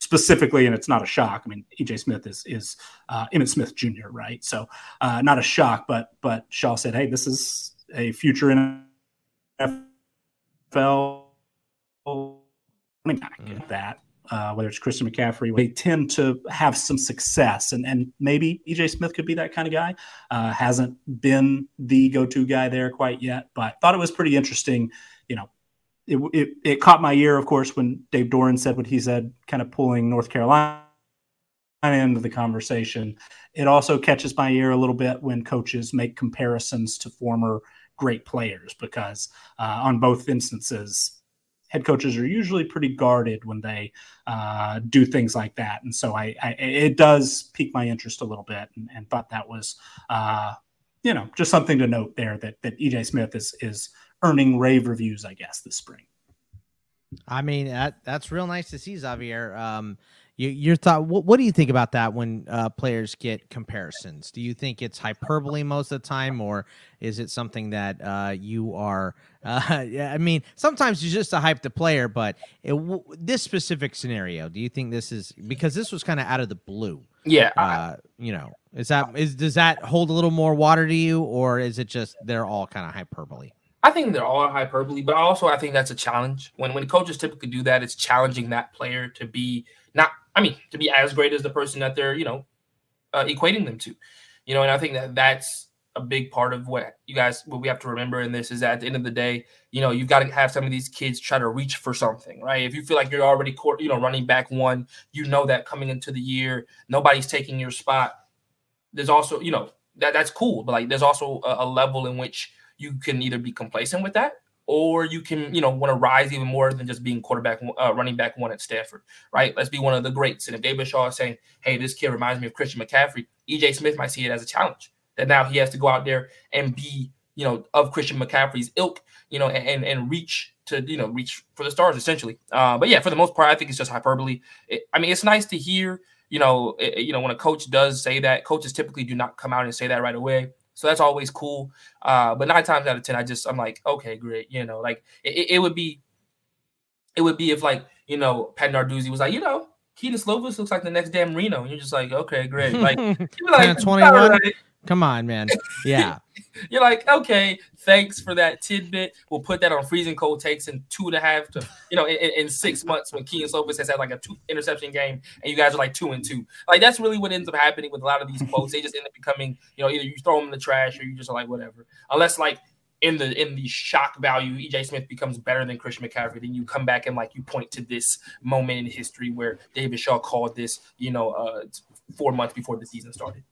specifically, and it's not a shock. I mean, EJ Smith is is uh, Emmitt Smith Jr. Right, so uh, not a shock. But but Shaw said, "Hey, this is a future NFL running back." Mm-hmm. That uh, whether it's Christian McCaffrey, they tend to have some success, and and maybe EJ Smith could be that kind of guy. Uh, hasn't been the go-to guy there quite yet, but thought it was pretty interesting. It, it, it caught my ear, of course, when Dave Doeren said what he said, kind of pulling North Carolina into the conversation. It also catches my ear a little bit when coaches make comparisons to former great players, because uh, on both instances, head coaches are usually pretty guarded when they uh, do things like that. And so I, I, it does pique my interest a little bit, and, and thought that was, uh, you know, just something to note there that that EJ Smith is is earning rave reviews, I guess, this spring. I mean, that that's real nice to see, Xavier. Um, you, your thought. What, what, do you think about that when uh, players get comparisons? Do you think it's hyperbole most of the time, or is it something that uh, you are? Uh, I mean, sometimes it's just to hype the player, but it, w- this specific scenario, do you think this is because this was kind of out of the blue? Yeah, uh, you know, is that is does that hold a little more water to you, or is it just they're all kind of hyperbole? I think they're all hyperbole, but also I think that's a challenge. When when coaches typically do that, it's challenging that player to be not. I mean, to be as great as the person that they're you know uh, equating them to. You know, and I think that that's a big part of what you guys what we have to remember in this is that at the end of the day, you know, you've got to have some of these kids try to reach for something, right? If you feel like you're already court, you know, running back one, you know that coming into the year, nobody's taking your spot. There's also, you know, that that's cool, but like there's also a, a level in which you can either be complacent with that or you can, you know, want to rise even more than just being quarterback, uh, running back one at Stanford, right? Let's be one of the greats. And if David Shaw is saying, hey, this kid reminds me of Christian McCaffrey, EJ Smith might see it as a challenge that now he has to go out there and be, you know, of Christian McCaffrey's ilk, you know, and, and reach to, you know, reach for the stars essentially. Uh, but yeah, for the most part, I think it's just hyperbole. It, I mean, it's nice to hear, you know, it, you know, when a coach does say that, coaches typically do not come out and say that right away. So that's always cool. Uh, but nine times out of ten, I just I'm like, okay, great. You know, like it, it would be, it would be if like you know Pat Narduzzi was like, you know, Kedon Slovis looks like the next Dan Marino, and you're just like, okay, great. Like, like 21. Right. Come on, man. Yeah. You're like, okay, thanks for that tidbit. We'll put that on freezing cold takes in two and a half to, you know, in, in six months when Kedon Slovis has had like a two interception game and you guys are like two and two. Like that's really what ends up happening with a lot of these quotes. they just end up becoming, you know, either you throw them in the trash or you just like whatever. Unless like in the in the shock value, EJ Smith becomes better than Christian McCaffrey. Then you come back and like you point to this moment in history where David Shaw called this, you know, uh, four months before the season started.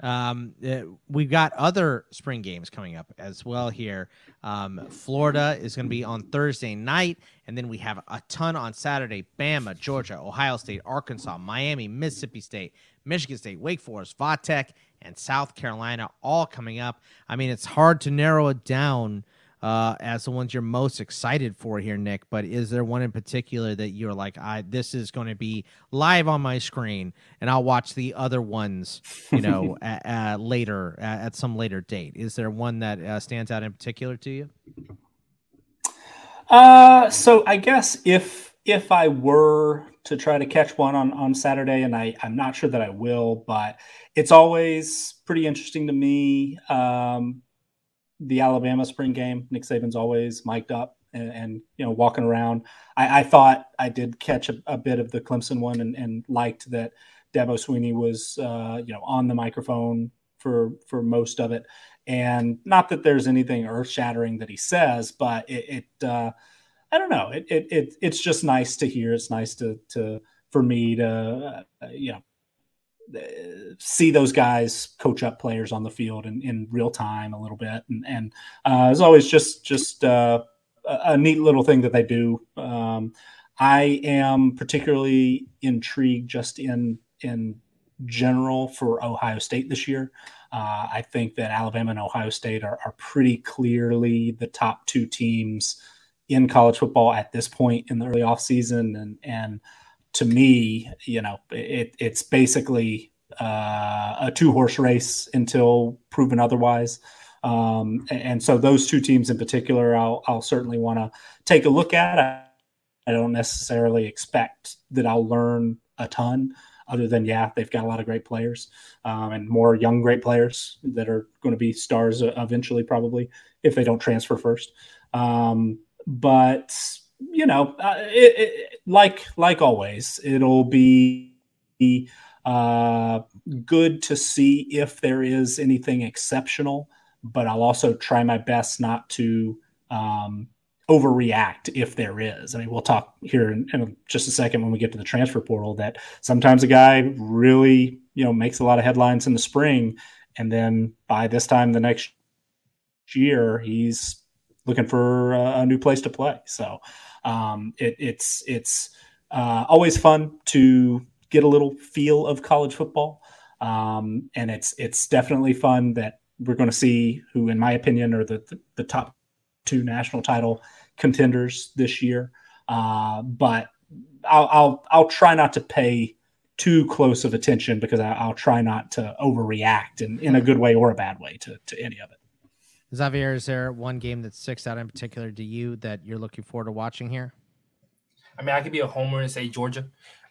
Um, uh, we've got other spring games coming up as well here. Um, Florida is going to be on Thursday night, and then we have a ton on Saturday Bama, Georgia, Ohio State, Arkansas, Miami, Mississippi State, Michigan State, Wake Forest, Vatech, and South Carolina all coming up. I mean, it's hard to narrow it down uh, as the ones you're most excited for here, Nick. But is there one in particular that you're like, I this is going to be live on my screen, and I'll watch the other ones, you know, later at some later date? Is there one that uh, stands out in particular to you? Uh, so I guess if if I were to try to catch one on on Saturday, and I I'm not sure that I will, but it's always pretty interesting to me. Um, the Alabama spring game. Nick Saban's always mic'd up and, and you know walking around. I, I thought I did catch a, a, bit of the Clemson one and, and liked that Dabo Swinney was uh, you know on the microphone for for most of it. And not that there's anything earth shattering that he says, but it, it uh, I don't know. It, it, it it's just nice to hear. It's nice to to for me to uh, you know see those guys coach up players on the field in, in real time a little bit and, and uh, it's always just just uh, a neat little thing that they do. Um, I am particularly intrigued just in in general for Ohio State this year. Uh, I think that Alabama and Ohio State are, are pretty clearly the top two teams in college football at this point in the early offseason. And, and to me, you know, it, it's basically uh, a two horse race until proven otherwise. Um, and so those two teams in particular, I'll, I'll certainly want to take a look at. I, I don't necessarily expect that I'll learn a ton other than yeah, they've got a lot of great players um, and more young great players that are going to be stars eventually, probably if they don't transfer first. Um, but you know, uh, it, it, like like always, it'll be uh, good to see if there is anything exceptional. But I'll also try my best not to um, overreact if there is. I mean, we'll talk here in, in, just a second when we get to the transfer portal that sometimes a guy really, you know, makes a lot of headlines in the spring, and then by this time the next year he's looking for a, a new place to play. So um, it, it's it's uh, always fun to get a little feel of college football, um, and it's it's definitely fun that we're going to see who, in my opinion, are the, the, the top two national title contenders this year. Uh, but I'll, I'll, I'll try not to pay too close of attention because I, will try not to overreact in, in a good way or a bad way to, to any of it. Xavier, is there one game that sticks out in particular to you that you're looking forward to watching here? I mean, I could be a homer and say Georgia,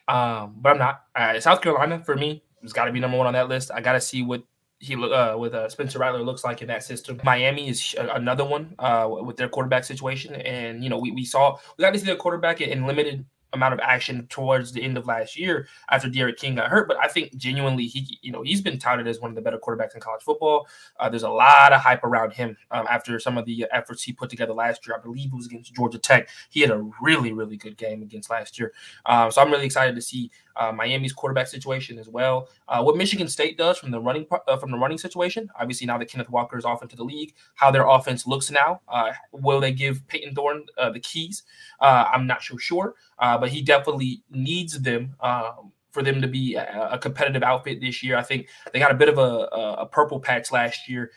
um, but I'm not. Uh, South Carolina for me has got to be number one on that list. I got to see what he uh, with uh, Spencer Rattler looks like in that system. Miami is another one uh, with their quarterback situation, and you know we, we saw we got to see their quarterback in limited amount of action towards the end of last year after D'Eriq King got hurt. But I think genuinely he, you know, he's been touted as one of the better quarterbacks in college football. Uh, there's a lot of hype around him um, after some of the efforts he put together last year. I believe it was against Georgia Tech. He had a really, really good game against last year. Um, so I'm really excited to see uh, Miami's quarterback situation as well. Uh, what Michigan State does from the running uh, from the running situation, obviously now that Kenneth Walker is off into the league, how their offense looks now. Uh, will they give Payton Thorne uh, the keys? Uh, I'm not so sure, but he definitely needs them. Um, for them to be a, a, competitive outfit this year, I think they got a bit of a, a, a purple patch last year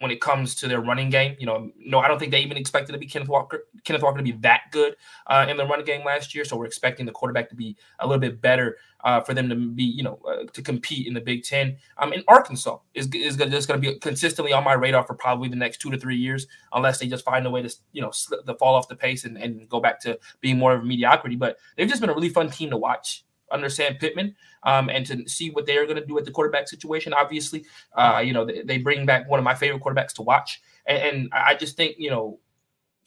when it comes to their running game. You know, no, I don't think they even expected to be Kenneth Walker, Kenneth Walker to be that good uh, in the running game last year. So we're expecting the quarterback to be a little bit better uh, for them to be, you know, uh, to compete in the Big Ten. Um, in Arkansas is is just going to be consistently on my radar for probably the next two to three years, unless they just find a way to, you know, slip, the fall off the pace and, and go back to being more of a mediocrity. But they've just been a really fun team to watch under Sam Pittman um, and to see what they are going to do at the quarterback situation. Obviously, uh, you know, they, they, bring back one of my favorite quarterbacks to watch. And, and, I just think, you know,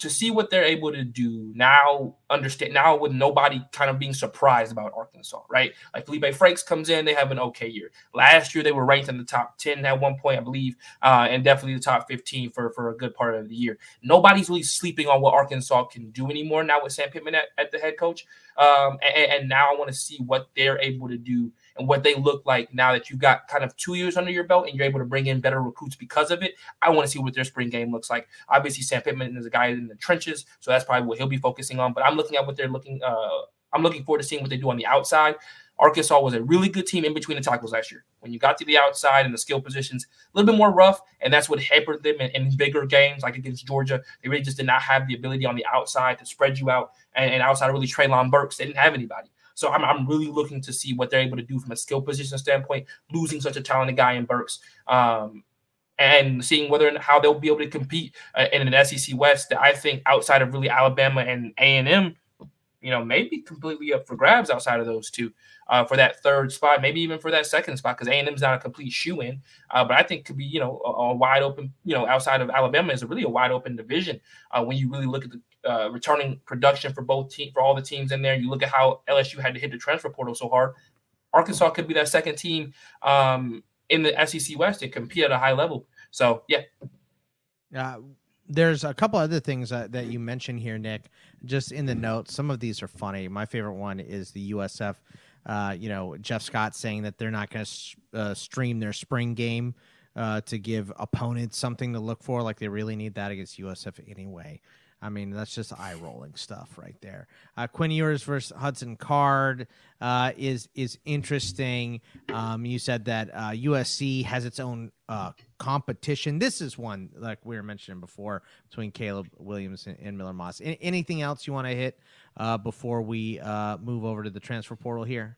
to see what they're able to do now, understand now with nobody kind of being surprised about Arkansas, right? Like Feleipe Franks comes in, they have an okay year. Last year they were ranked in the top 10 at one point, I believe, uh, and definitely the top 15 for, for a good part of the year. Nobody's really sleeping on what Arkansas can do anymore now with Sam Pittman at, at the head coach. Um, and, and now I want to see what they're able to do and what they look like now that you've got kind of two years under your belt and you're able to bring in better recruits because of it. I want to see what their spring game looks like. Obviously, Sam Pittman is a guy in the trenches, so that's probably what he'll be focusing on. But I'm looking at what they're looking. Uh, I'm looking forward to seeing what they do on the outside. Arkansas was a really good team in between the tackles last year. When you got to the outside and the skill positions, a little bit more rough, and that's what hampered them in, in, bigger games like against Georgia. They really just did not have the ability on the outside to spread you out. And, and outside, of really, Treylon Burks, they didn't have anybody. So I'm, I'm really looking to see what they're able to do from a skill position standpoint, losing such a talented guy in Burks. Um, and seeing whether and how they'll be able to compete uh, in an SEC West that I think outside of really Alabama and A and M, you know, maybe completely up for grabs outside of those two uh, for that third spot, maybe even for that second spot because A and M is not a complete shoe in, uh, but I think could be you know a, a, wide open you know outside of Alabama is really a wide open division uh, when you really look at the uh, returning production for both team for all the teams in there. You look at how LSU had to hit the transfer portal so hard. Arkansas could be that second team um, in the SEC West and compete at a high level. So yeah. Uh, there's a couple other things that, that you mentioned here, Nick. Just in the notes, some of these are funny. My favorite one is the USF. Uh, you know, Jeff Scott saying that they're not going to uh, stream their spring game uh, to give opponents something to look for, like they really need that against USF anyway. I mean, that's just eye rolling stuff right there. Uh, Quinn Ewers versus Hudson Card uh, is is interesting. Um, you said that uh, USC has its own uh, competition. This is one like we were mentioning before between Caleb Williams and, and Miller Moss. anything else you want to hit uh, before we uh, move over to the transfer portal here?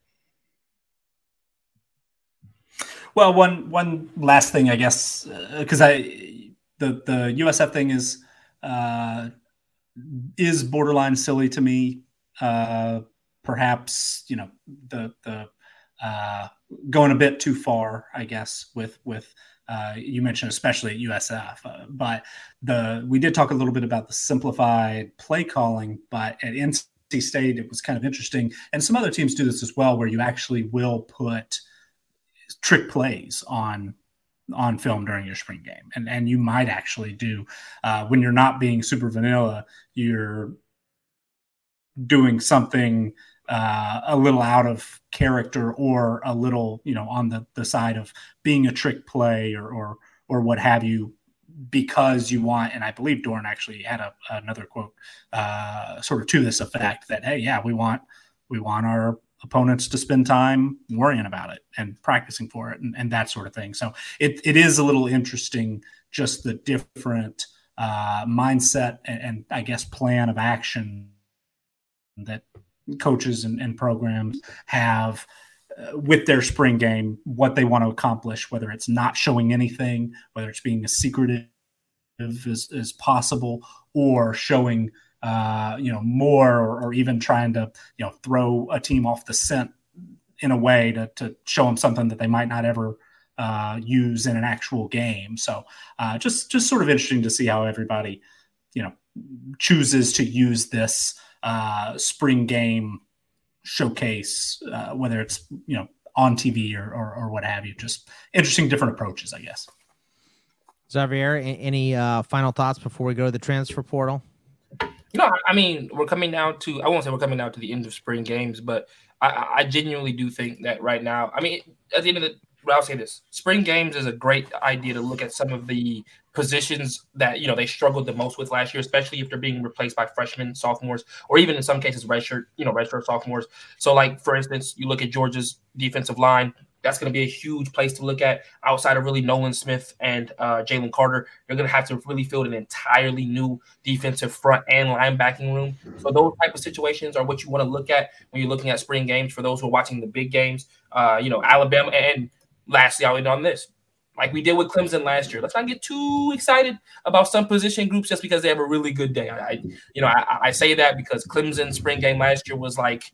Well, one one last thing, I guess, because I the the USF thing is uh, is borderline silly to me. Uh, perhaps you know the the uh, going a bit too far, I guess. With with uh, you mentioned especially at USF, uh, but the we did talk a little bit about the simplified play calling, but at NC State it was kind of interesting, and some other teams do this as well, where you actually will put trick plays on on film during your spring game, and and you might actually do uh, when you're not being super vanilla, you're doing something uh, a little out of character or a little you know on the the side of being a trick play or or or what have you because you want and i believe Doeren actually had a, another quote uh, sort of to this effect that hey yeah we want we want our opponents to spend time worrying about it and practicing for it and, and that sort of thing. So it, it is a little interesting, just the different uh, mindset and, and, I guess plan of action that coaches and, and programs have uh, with their spring game, what they want to accomplish, whether it's not showing anything, whether it's being as secretive as, as possible, or showing uh, you know, more or, or, even trying to, you know, throw a team off the scent in a way to, to show them something that they might not ever uh, use in an actual game. So uh, just just sort of interesting to see how everybody, you know, chooses to use this uh, spring game showcase, uh, whether it's you know on TV or, or, or what have you. Just interesting different approaches, I guess. Xavier, any uh, final thoughts before we go to the transfer portal? You know, I mean, we're coming down to I won't say we're coming down to the end of spring games, but I, I genuinely do think that right now, I mean, at the end of the I'll say this: spring games is a great idea to look at some of the positions that you know they struggled the most with last year, especially if they're being replaced by freshmen, sophomores, or even in some cases redshirt, you know, redshirt sophomores. So, like for instance, you look at Georgia's defensive line that's going to be a huge place to look at outside of really Nolan Smith and uh, Jalen Carter. You're going to have to really field an entirely new defensive front and linebacking room. So those type of situations are what you want to look at when you're looking at spring games. For those who are watching the big games, uh, you know Alabama. And lastly, I'll end on this. Like we did with Clemson last year. Let's not get too excited about some position groups just because they have a really good day. I, you know, I, I say that because Clemson spring game last year was like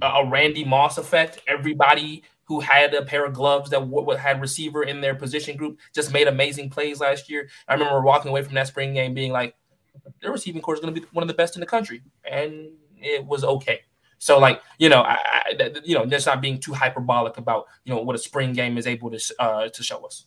a Randy Moss effect. Everybody who had a pair of gloves that w- had receiver in their position group just made amazing plays last year. I remember walking away from that spring game being like, their receiving corps is going to be one of the best in the country, and it was okay. So, like you know, I, I, you know, just not being too hyperbolic about you know what a spring game is able to uh, to show us.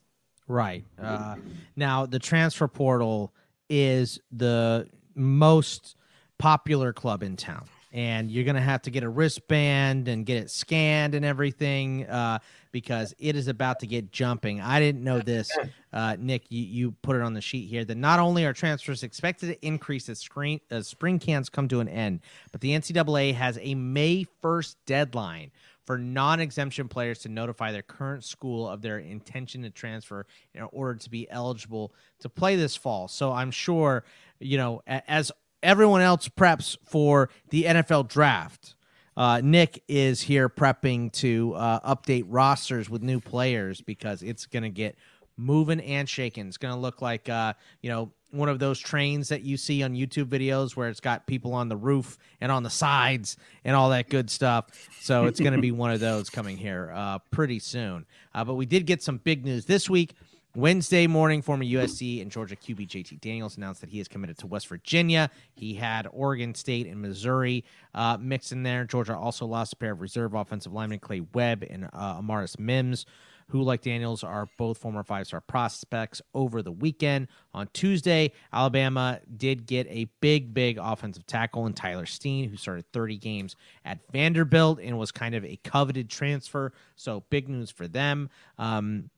Right uh, now, the transfer portal is the most popular club in town and you're going to have to get a wristband and get it scanned and everything uh, because it is about to get jumping. I didn't know this, uh, Nick. You, you put it on the sheet here that not only are transfers expected to increase as, screen, as spring camps come to an end, but the NCAA has a May 1st deadline for non-exemption players to notify their current school of their intention to transfer in order to be eligible to play this fall. So I'm sure, you know, as everyone else preps for the NFL draft. Uh, Nick is here prepping to uh, update rosters with new players because it's going to get moving and shaking. It's going to look like, uh, you know, one of those trains that you see on YouTube videos where it's got people on the roof and on the sides and all that good stuff. So it's going to be one of those coming here uh, pretty soon. Uh, but we did get some big news this week. Wednesday morning, former USC and Georgia QB JT Daniels announced that he is committed to West Virginia. He had Oregon State and Missouri uh, mixed in there. Georgia also lost a pair of reserve offensive linemen, Clay Webb and uh, Amarius Mims, who, like Daniels, are both former five star prospects over the weekend. On Tuesday, Alabama did get a big, big offensive tackle in Tyler Steen, who started 30 games at Vanderbilt and was kind of a coveted transfer. So, big news for them. Um,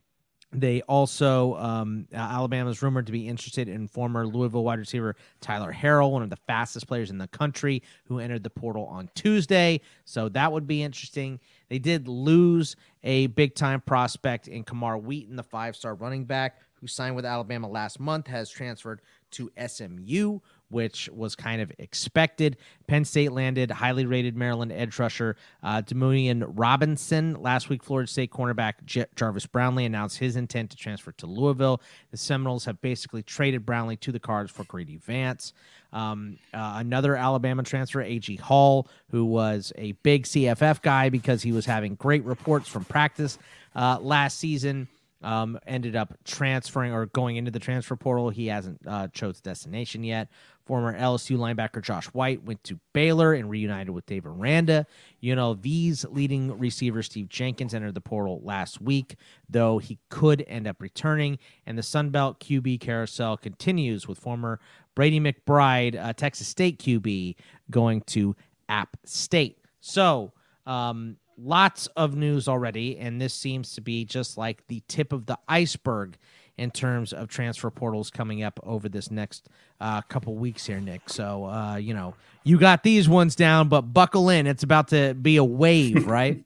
They also, um, Alabama's rumored to be interested in former Louisville wide receiver Tyler Harrell, one of the fastest players in the country, who entered the portal on Tuesday. So that would be interesting. They did lose a big time prospect in Camar Wheaton, the five star running back who signed with Alabama last month, has transferred to SMU which was kind of expected. Penn State landed highly rated Maryland edge rusher uh, Robinson. Last week, Florida State cornerback J- Jarvis Brownlee announced his intent to transfer to Louisville. The Seminoles have basically traded Brownlee to the Cards for Greedy Vance. Um, uh, another Alabama transfer, A.G. Hall, who was a big CFF guy because he was having great reports from practice uh, last season um, ended up transferring or going into the transfer portal. He hasn't uh, chose destination yet. Former LSU linebacker Josh White went to Baylor and reunited with Dave Aranda. You know, these leading receivers, Steve Jenkins, entered the portal last week, though he could end up returning. And the Sunbelt QB carousel continues with former Brady McBride, uh, Texas State QB, going to App State. So, um, lots of news already, and this seems to be just like the tip of the iceberg in terms of transfer portals coming up over this next uh, couple weeks here, Nick. So, uh, you know, you got these ones down, but buckle in. It's about to be a wave, right?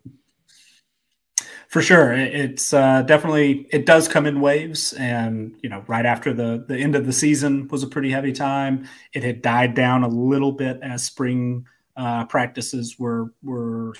For sure, it's uh, definitely it does come in waves, and you know, right after the the end of the season was a pretty heavy time. It had died down a little bit as spring uh, practices were were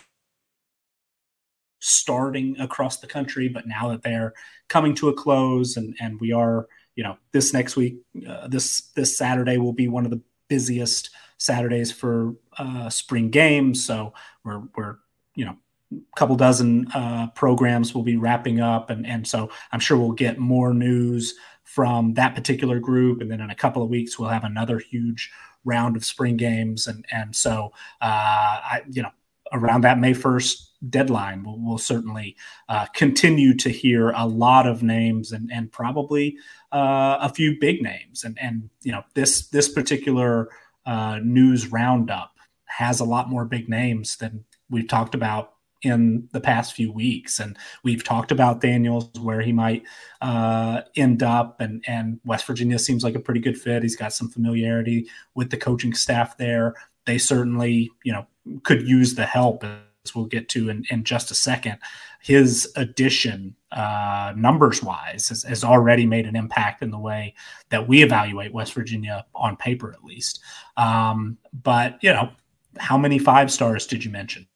starting across the country, but now that they're coming to a close, and and we are, you know, this next week, uh, this this Saturday will be one of the busiest Saturdays for uh, spring games. So we're we're you know a couple dozen uh, programs will be wrapping up, and and so I'm sure we'll get more news from that particular group, and then in a couple of weeks we'll have another huge round of spring games, and and so uh, I you know around that May 1st deadline, we'll, we'll certainly uh, continue to hear a lot of names and, and probably uh, a few big names. And, and, you know, this, this particular uh, news roundup has a lot more big names than we've talked about in the past few weeks. And we've talked about Daniels, where he might uh, end up, and, and West Virginia seems like a pretty good fit. He's got some familiarity with the coaching staff there. They certainly, you know, could use the help as we'll get to in, in just a second. His addition, uh, numbers wise, has, has, already made an impact in the way that we evaluate West Virginia on paper, at least. Um, but, you know, how many five stars did you mention?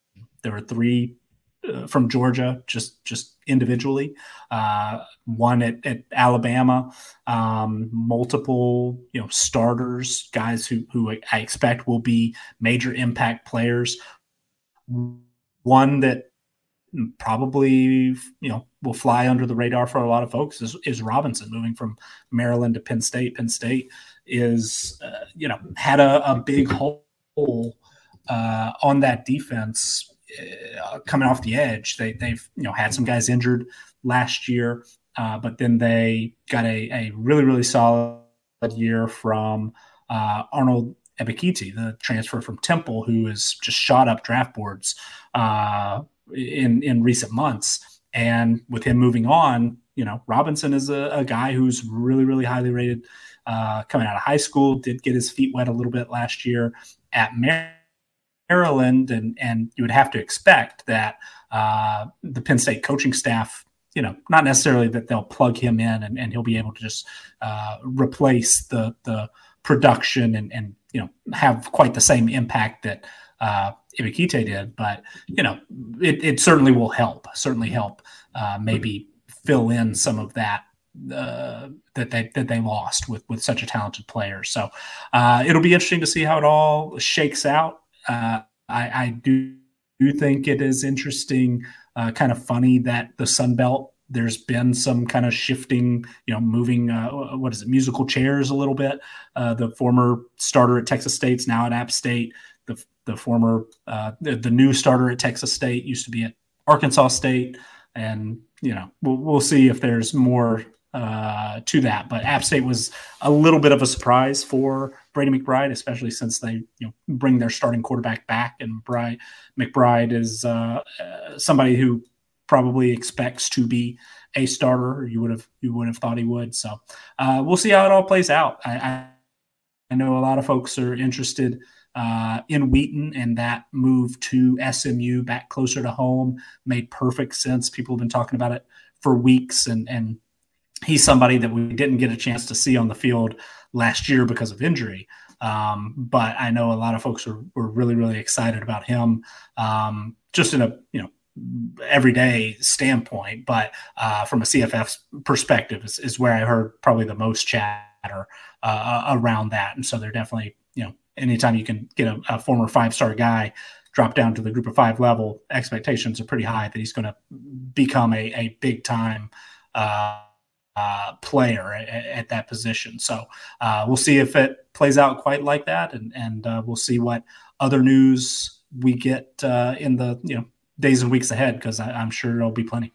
There were three uh, from Georgia, just just individually. Uh, one at, at Alabama, um, multiple you know starters, guys who who I expect will be major impact players. One that probably you know will fly under the radar for a lot of folks is, is Robinson moving from Maryland to Penn State. Penn State is uh, you know had a, a big hole uh, on that defense uh, coming off the edge. They, they've you know had some guys injured last year, uh, but then they got a, a really really solid year from uh, Arnold Ebiketie, the transfer from Temple, who has just shot up draft boards uh, in in recent months. And with him moving on, you know Robinson is a, a guy who's really really highly rated. Uh, coming out of high school, did get his feet wet a little bit last year at Maryland, and and you would have to expect that uh, the Penn State coaching staff, you know, not necessarily that they'll plug him in and, and he'll be able to just uh, replace the the production and and you know have quite the same impact that uh, Ebiketie did, but you know, it, it certainly will help. Certainly help. Uh, maybe fill in some of that uh, that they that they lost with with such a talented player. So uh, it'll be interesting to see how it all shakes out. Uh, I, I, do, do think it is interesting, uh, kind of funny that the Sun Belt there's been some kind of shifting, you know, moving uh, what is it, musical chairs a little bit. Uh, the former starter at Texas State's now at App State. The the former uh, the, the, new starter at Texas State used to be at Arkansas State, and you know we'll, we'll see if there's more uh, to that. But App State was a little bit of a surprise for Brady McBride, especially since they you know bring their starting quarterback back, and McBride, McBride is uh, uh, somebody who probably expects to be a starter, you would have you would have thought he would. So uh, we'll see how it all plays out. I, I, know a lot of folks are interested uh, in Wheaton, and that move to SMU back closer to home made perfect sense. People have been talking about it for weeks, and and he's somebody that we didn't get a chance to see on the field last year because of injury. Um, but I know a lot of folks were, were really, really excited about him, um, just in a you know everyday standpoint. But uh, from a CFF perspective, is, is, where I heard probably the most chatter uh, around that. And so they're definitely you know anytime you can get a, a former five star guy drop down to the group of five level, expectations are pretty high that he's going to become a, a big time. Uh, uh, player at, at, that position. So uh, we'll see if it plays out quite like that, and and uh, we'll see what other news we get uh, in the you know days and weeks ahead because I'm sure there'll be plenty.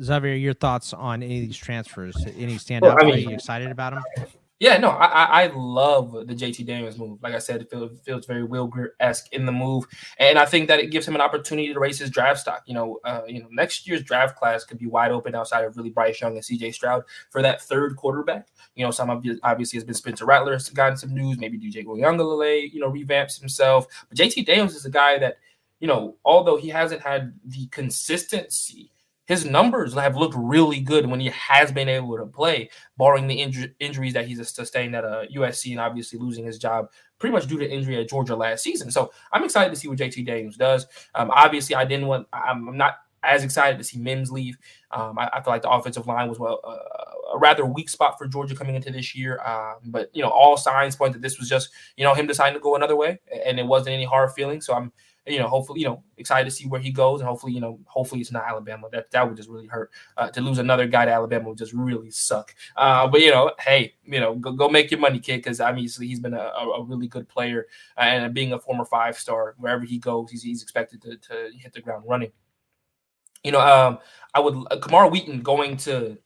Xavier, your thoughts on any of these transfers? Any standout? Well, I mean, Are you excited about them? Yeah, no, I I love the JT Daniels move. Like I said, it feels, feels very Will Grier esque in the move, and I think that it gives him an opportunity to raise his draft stock. You know, uh, you know, next year's draft class could be wide open outside of really Bryce Young and C.J. Stroud for that third quarterback. You know, some of obviously has been Spencer Rattler has gotten some news. Maybe DJ Uiagalelei, you know, revamps himself. But JT Daniels is a guy that, you know, although he hasn't had the consistency his numbers have looked really good when he has been able to play, barring the inju- injuries that he's sustained at uh, USC and obviously losing his job pretty much due to injury at Georgia last season. So I'm excited to see what JT Daniels does. Um, obviously, I didn't want. I'm not as excited to see Mims leave. Um, I, I, feel like the offensive line was well uh, a rather weak spot for Georgia coming into this year. Um, but you know, all signs point that this was just you know him deciding to go another way, and it wasn't any hard feelings. So I'm you know, hopefully, you know, excited to see where he goes, and hopefully, you know, hopefully it's not Alabama. That that would just really hurt. Uh, to lose another guy to Alabama would just really suck. Uh, but you know, hey, you know, go, go make your money, kid, because obviously he's been a, a, really good player, uh, and being a former five star, wherever he goes, he's, he's expected to, to hit the ground running. You know, um, I would uh, Camar Wheaton going to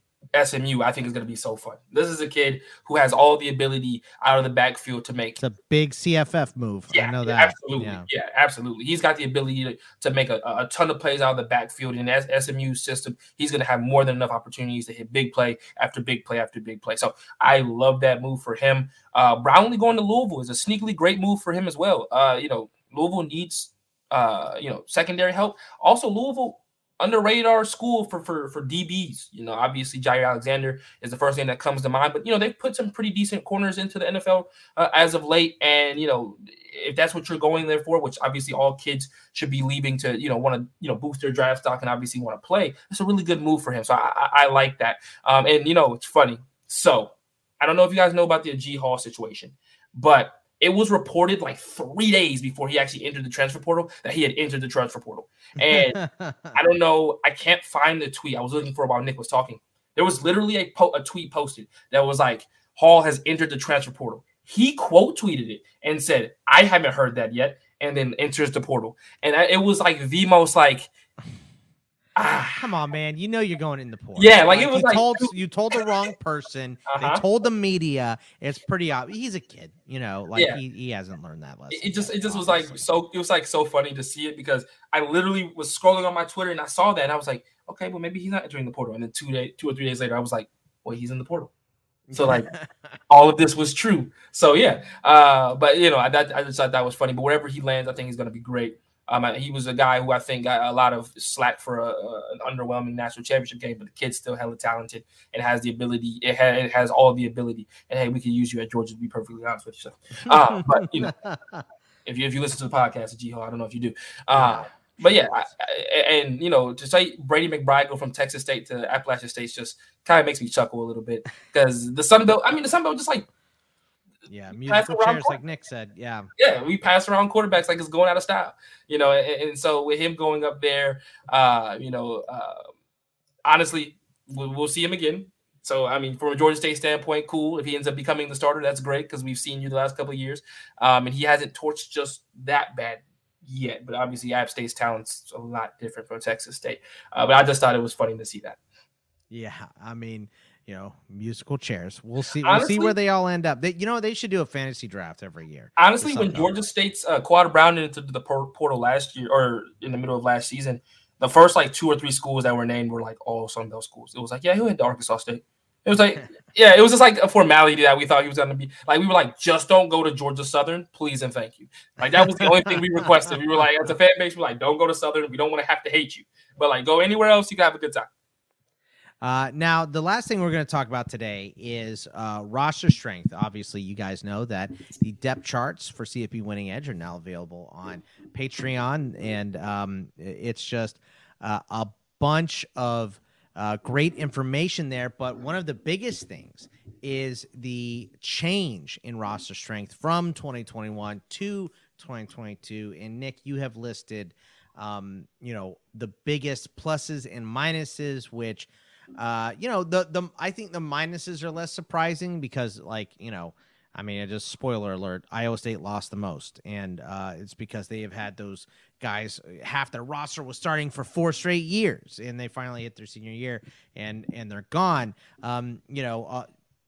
SMU, I think is going to be so fun. This is a kid who has all the ability out of the backfield to make. It's a big CFF move. Yeah, I know that. Absolutely. Yeah. yeah, absolutely. He's got the ability to, to make a, a ton of plays out of the backfield in SMU system. He's going to have more than enough opportunities to hit big play after big play after big play. So I love that move for him. Uh, Brownlee going to Louisville is a sneakily great move for him as well. Uh, you know, Louisville needs uh, you know, secondary help. Also, Louisville under radar school for for for DBs. You know, obviously Jaire Alexander is the first name that comes to mind, but you know they've put some pretty decent corners into the NFL uh, as of late, and you know if that's what you're going there for, which obviously all kids should be leaving to you know want to you know boost their draft stock and obviously want to play. It's a really good move for him, so I, I, I like that. Um, and you know it's funny. So I don't know if you guys know about the G Hall situation, but it was reported like three days before he actually entered the transfer portal that he had entered the transfer portal. And I don't know, I can't find the tweet I was looking for while Nick was talking. There was literally a, po- a tweet posted that was like, Hall has entered the transfer portal. He quote tweeted it and said, I haven't heard that yet. And then enters the portal. And it was like the most like Ah. Come on, man. You know you're going in the portal. Yeah, like, like it was you like told you told the wrong person. Uh-huh. They told the media. It's pretty obvious. He's a kid, you know. Like yeah. he, he hasn't learned that lesson. It just it just was like so it was like so funny to see it because I literally was scrolling on my Twitter and I saw that and I was like, okay, well maybe he's not entering the portal. And then two day two or three days later, I was like, well, he's in the portal. So like all of this was true. So yeah, uh, but you know, I, I just thought that was funny. But wherever he lands, I think he's going to be great. Um, he was a guy who I think got a lot of slack for a, a, an underwhelming national championship game, but the kid's still hella talented and has the ability. It, ha- it has all the ability. And hey, we can use you at Georgia to be perfectly honest with you. So, uh, but you know, if you if you listen to the podcast at Hall, I don't know if you do. Uh, but yeah, I, I, and you know, to say Brady McBride go from Texas State to Appalachian State just kind of makes me chuckle a little bit because the Sun Belt. I mean, the Sun Belt just like yeah, musical chairs, like Nick said. Yeah, yeah, we pass around quarterbacks like it's going out of style, you know. And, and so with him going up there, uh, you know, uh, honestly, we'll, we'll see him again. So I mean, from a Georgia State standpoint, cool. If he ends up becoming the starter, that's great because we've seen you the last couple of years, um, and he hasn't torched just that bad yet. But obviously, App State's talent's a lot different from Texas State. Uh, but I just thought it was funny to see that. Yeah, I mean, you know, musical chairs. We'll see. We'll see where they all end up. They, you know, they should do a fantasy draft every year. Honestly, when Georgia State's uh, Quad Brown into the portal last year or in the middle of last season, the first like two or three schools that were named were like all Sun Belt schools. It was like, yeah, he went to Arkansas State. It was like, yeah, it was just like a formality that we thought he was going to be. Like, we were like, just don't go to Georgia Southern, please and thank you. Like, that was the only thing we requested. We were like, as a fan base, we are like, don't go to Southern. We don't want to have to hate you. But like, go anywhere else, you can have a good time. Uh, now, the last thing we're going to talk about today is uh, roster strength. Obviously, you guys know that the depth charts for CFB Winning Edge are now available on Patreon, and um, it's just uh, a bunch of uh, great information there. But one of the biggest things is the change in roster strength from 2021 to 2022. And Nick, you have listed, um, you know, the biggest pluses and minuses, which uh, you know, the the I think the minuses are less surprising because, like, you know, I mean, just spoiler alert: Iowa State lost the most, and uh, it's because they have had those guys. Half their roster was starting for four straight years, and they finally hit their senior year, and and they're gone. Um, you know, uh,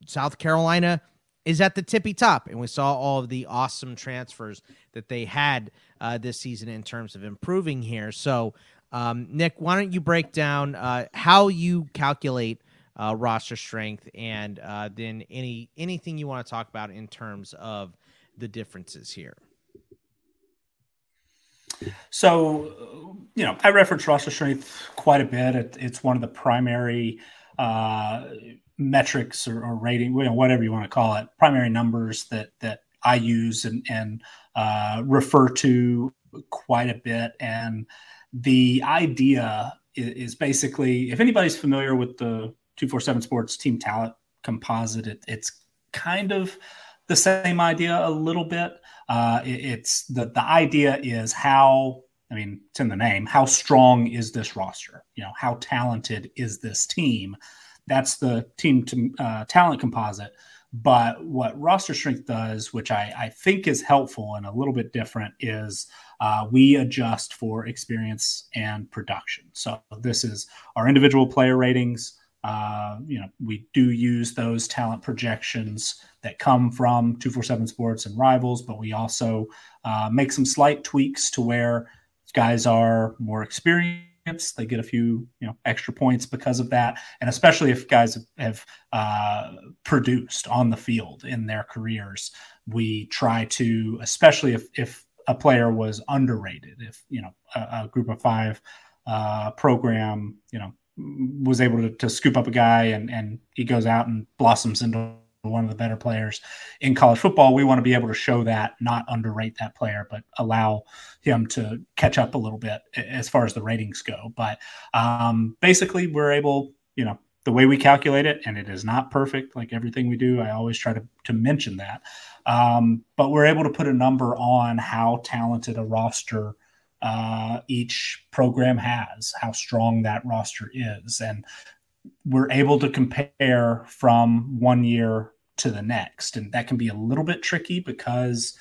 South Carolina is at the tippy top, and we saw all of the awesome transfers that they had uh, this season in terms of improving here. So um, Nick, why don't you break down uh, how you calculate uh, roster strength, and uh, then any anything you want to talk about in terms of the differences here. So, you know, I reference roster strength quite a bit. It, it's one of the primary uh, metrics or, or rating, you know, whatever you want to call it, primary numbers that that I use and and uh, refer to quite a bit. And the idea is, basically if anybody's familiar with the 247 Sports Team Talent Composite, it, it's kind of the same idea a little bit. Uh, it, it's the the idea is how I mean it's in the name. How strong is this roster? You know, how talented is this team? That's the team to, uh, talent composite. But what roster strength does, which I, I think is helpful and a little bit different, is uh, we adjust for experience and production. So this is our individual player ratings. Uh, you know, we do use those talent projections that come from 247 Sports and Rivals, but we also uh, make some slight tweaks to where guys are more experienced they get a few you know extra points because of that, and especially if guys have uh, produced on the field in their careers, we try to, especially if if a player was underrated, if you know a, a group of five uh, program, you know was able to, to scoop up a guy and and he goes out and blossoms into one of the better players in college football. We want to be able to show that, not underrate that player, but allow him to catch up a little bit as far as the ratings go. But um, basically, we're able, you know, the way we calculate it, and it is not perfect like everything we do. I always try to, to mention that. Um, but we're able to put a number on how talented a roster uh, each program has, how strong that roster is. And we're able to compare from one year to the next. And that can be a little bit tricky because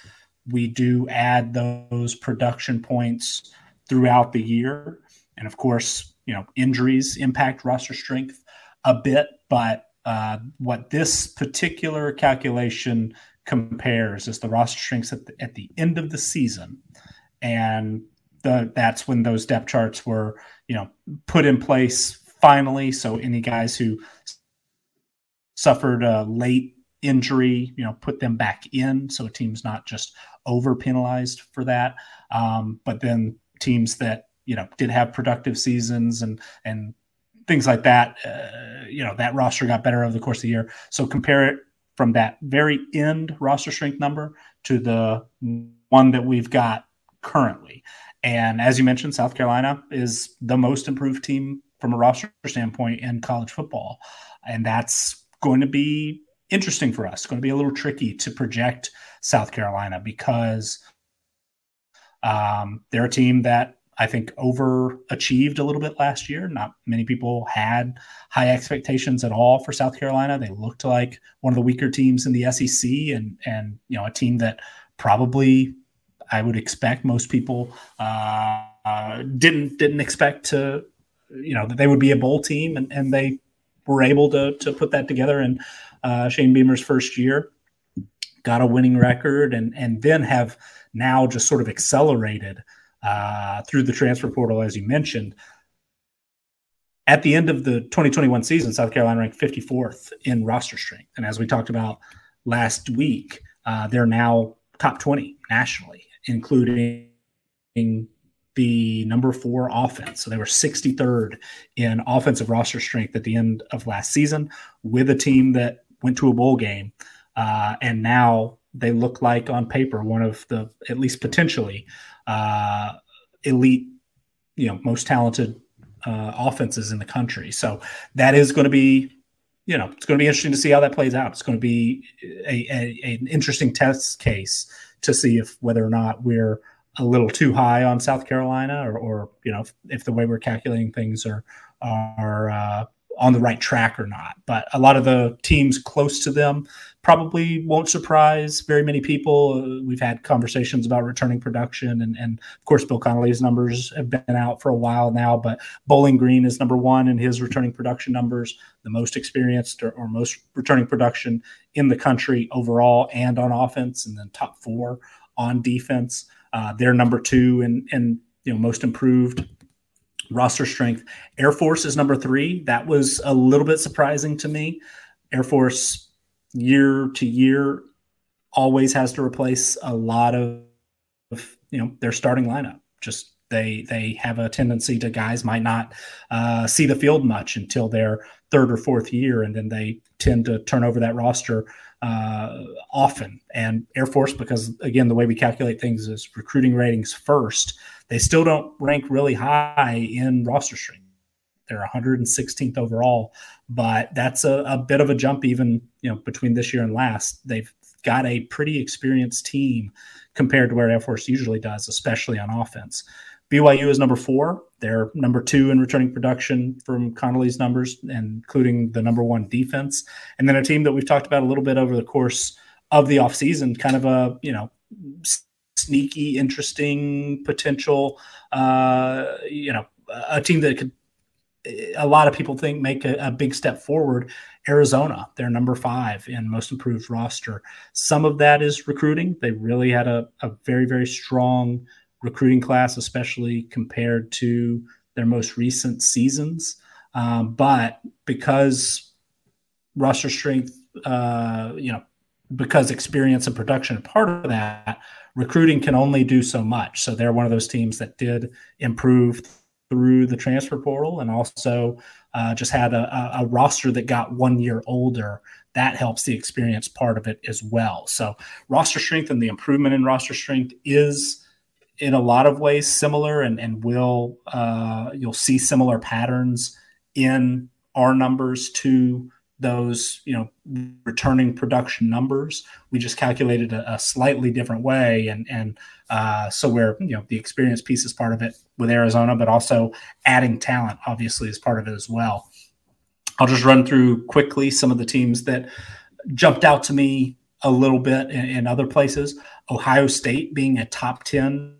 we do add those production points throughout the year. And of course, you know, injuries impact roster strength a bit, but uh, what this particular calculation compares is the roster strengths at the, at the end of the season. And the, that's when those depth charts were, you know, put in place finally. So any guys who suffered a late injury, you know, put them back in. So a team's not just over penalized for that. Um, but then teams that, you know, did have productive seasons and, and things like that, uh, you know, that roster got better over the course of the year. So compare it from that very end roster strength number to the one that we've got currently. And as you mentioned, South Carolina is the most improved team from a roster standpoint in college football. And that's going to be interesting for us. It's going to be a little tricky to project South Carolina because um, they're a team that I think overachieved a little bit last year. Not many people had high expectations at all for South Carolina. They looked like one of the weaker teams in the SEC, and and you know a team that probably I would expect most people uh, uh, didn't didn't expect to you know that they would be a bowl team, and, and they were able to to put that together in uh, Shane Beamer's first year. Got a winning record, and and then have now just sort of accelerated uh, through the transfer portal, as you mentioned. at the end of the 2021 season, South Carolina ranked 54th in roster strength. And as we talked about last week, uh, they're now top 20 nationally, including the number four offense. So they were 63rd in offensive roster strength at the end of last season with a team that went to a bowl game. Uh, and now they look like on paper one of the, at least potentially, uh, elite, you know, most talented uh, offenses in the country. So that is going to be, you know, it's going to be interesting to see how that plays out. It's going to be a, a, an interesting test case to see if whether or not we're a little too high on South Carolina, or, or you know, if, if, the way we're calculating things are are uh, on the right track or not. But a lot of the teams close to them probably won't surprise very many people. Uh, we've had conversations about returning production, and, and of course, Bill Connelly's numbers have been out for a while now. But Bowling Green is number one in his returning production numbers, the most experienced or, or most returning production in the country overall and on offense, and then top four on defense. Uh, they're number two and in you know most improved roster strength. Air Force is number three. That was a little bit surprising to me. Air Force year to year always has to replace a lot of, you know their starting lineup. Just they they have a tendency to guys might not uh, see the field much until their third or fourth year, and then they tend to turn over that roster uh, often. And Air Force, because again, the way we calculate things is recruiting ratings first, they still don't rank really high in roster strength. They're 116th overall, but that's a, a bit of a jump even you know between this year and last. They've got a pretty experienced team compared to where Air Force usually does, especially on offense. BYU is number four. They're number two in returning production from Connelly's numbers, including the number one defense. And then a team that we've talked about a little bit over the course of the offseason, kind of a, you know, sneaky, interesting potential, uh, you know, a team that could, a lot of people think make a, a big step forward. Arizona, they're number five in most improved roster. Some of that is recruiting. They really had a, a very, very strong recruiting class, especially compared to their most recent seasons. Um, but because roster strength, uh, you know, because experience and production are part of that, recruiting can only do so much. So they're one of those teams that did improve through the transfer portal and also uh, just had a, a, roster that got one year older. That helps the experience part of it as well. So roster strength and the improvement in roster strength is in a lot of ways similar and, and will uh, you'll see similar patterns in our numbers to those you know returning production numbers. We just calculated a, a slightly different way and and uh, so where you know the experience piece is part of it with arizona but also adding talent obviously is part of it as well. I'll just run through quickly some of the teams that jumped out to me a little bit in, in other places. Ohio state being a top 10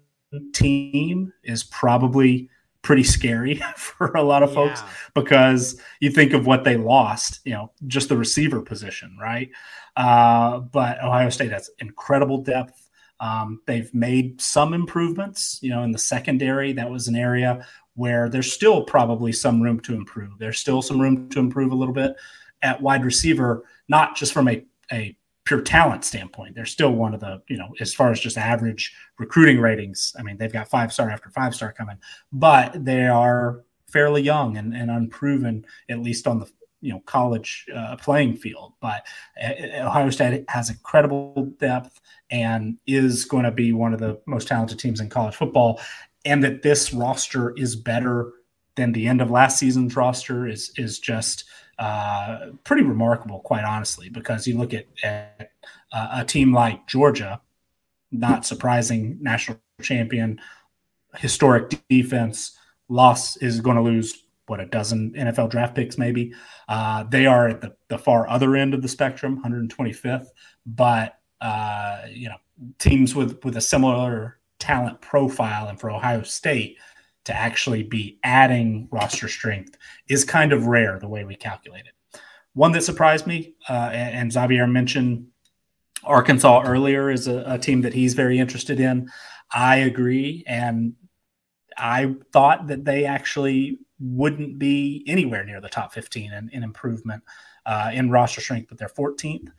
team is probably pretty scary for a lot of folks yeah. because you think of what they lost, you know, just the receiver position, right? Uh, but Ohio State has incredible depth. Um, they've made some improvements, you know, in the secondary. That was an area where there's still probably some room to improve. There's still some room to improve a little bit at wide receiver, not just from a, a pure talent standpoint, they're still one of the, you know, as far as just average recruiting ratings. I mean, they've got five star after five star coming, but they are fairly young and, and unproven, at least on the you know college uh, playing field. But uh, Ohio State has incredible depth and is going to be one of the most talented teams in college football. And that this roster is better than the end of last season's roster is is just uh, pretty remarkable, quite honestly, because you look at, at uh, a team like Georgia, not surprising, national champion, historic defense, loss is going to lose what a dozen NFL draft picks, maybe. Uh, they are at the, the far other end of the spectrum, 125th, but uh, you know teams with with a similar talent profile, and for Ohio State, to actually be adding roster strength is kind of rare the way we calculate it. One that surprised me, uh, and Xavier mentioned Arkansas earlier, is a, a team that he's very interested in. I agree. And I thought that they actually wouldn't be anywhere near the top 15 in, in improvement uh, in roster strength, but they're 14th.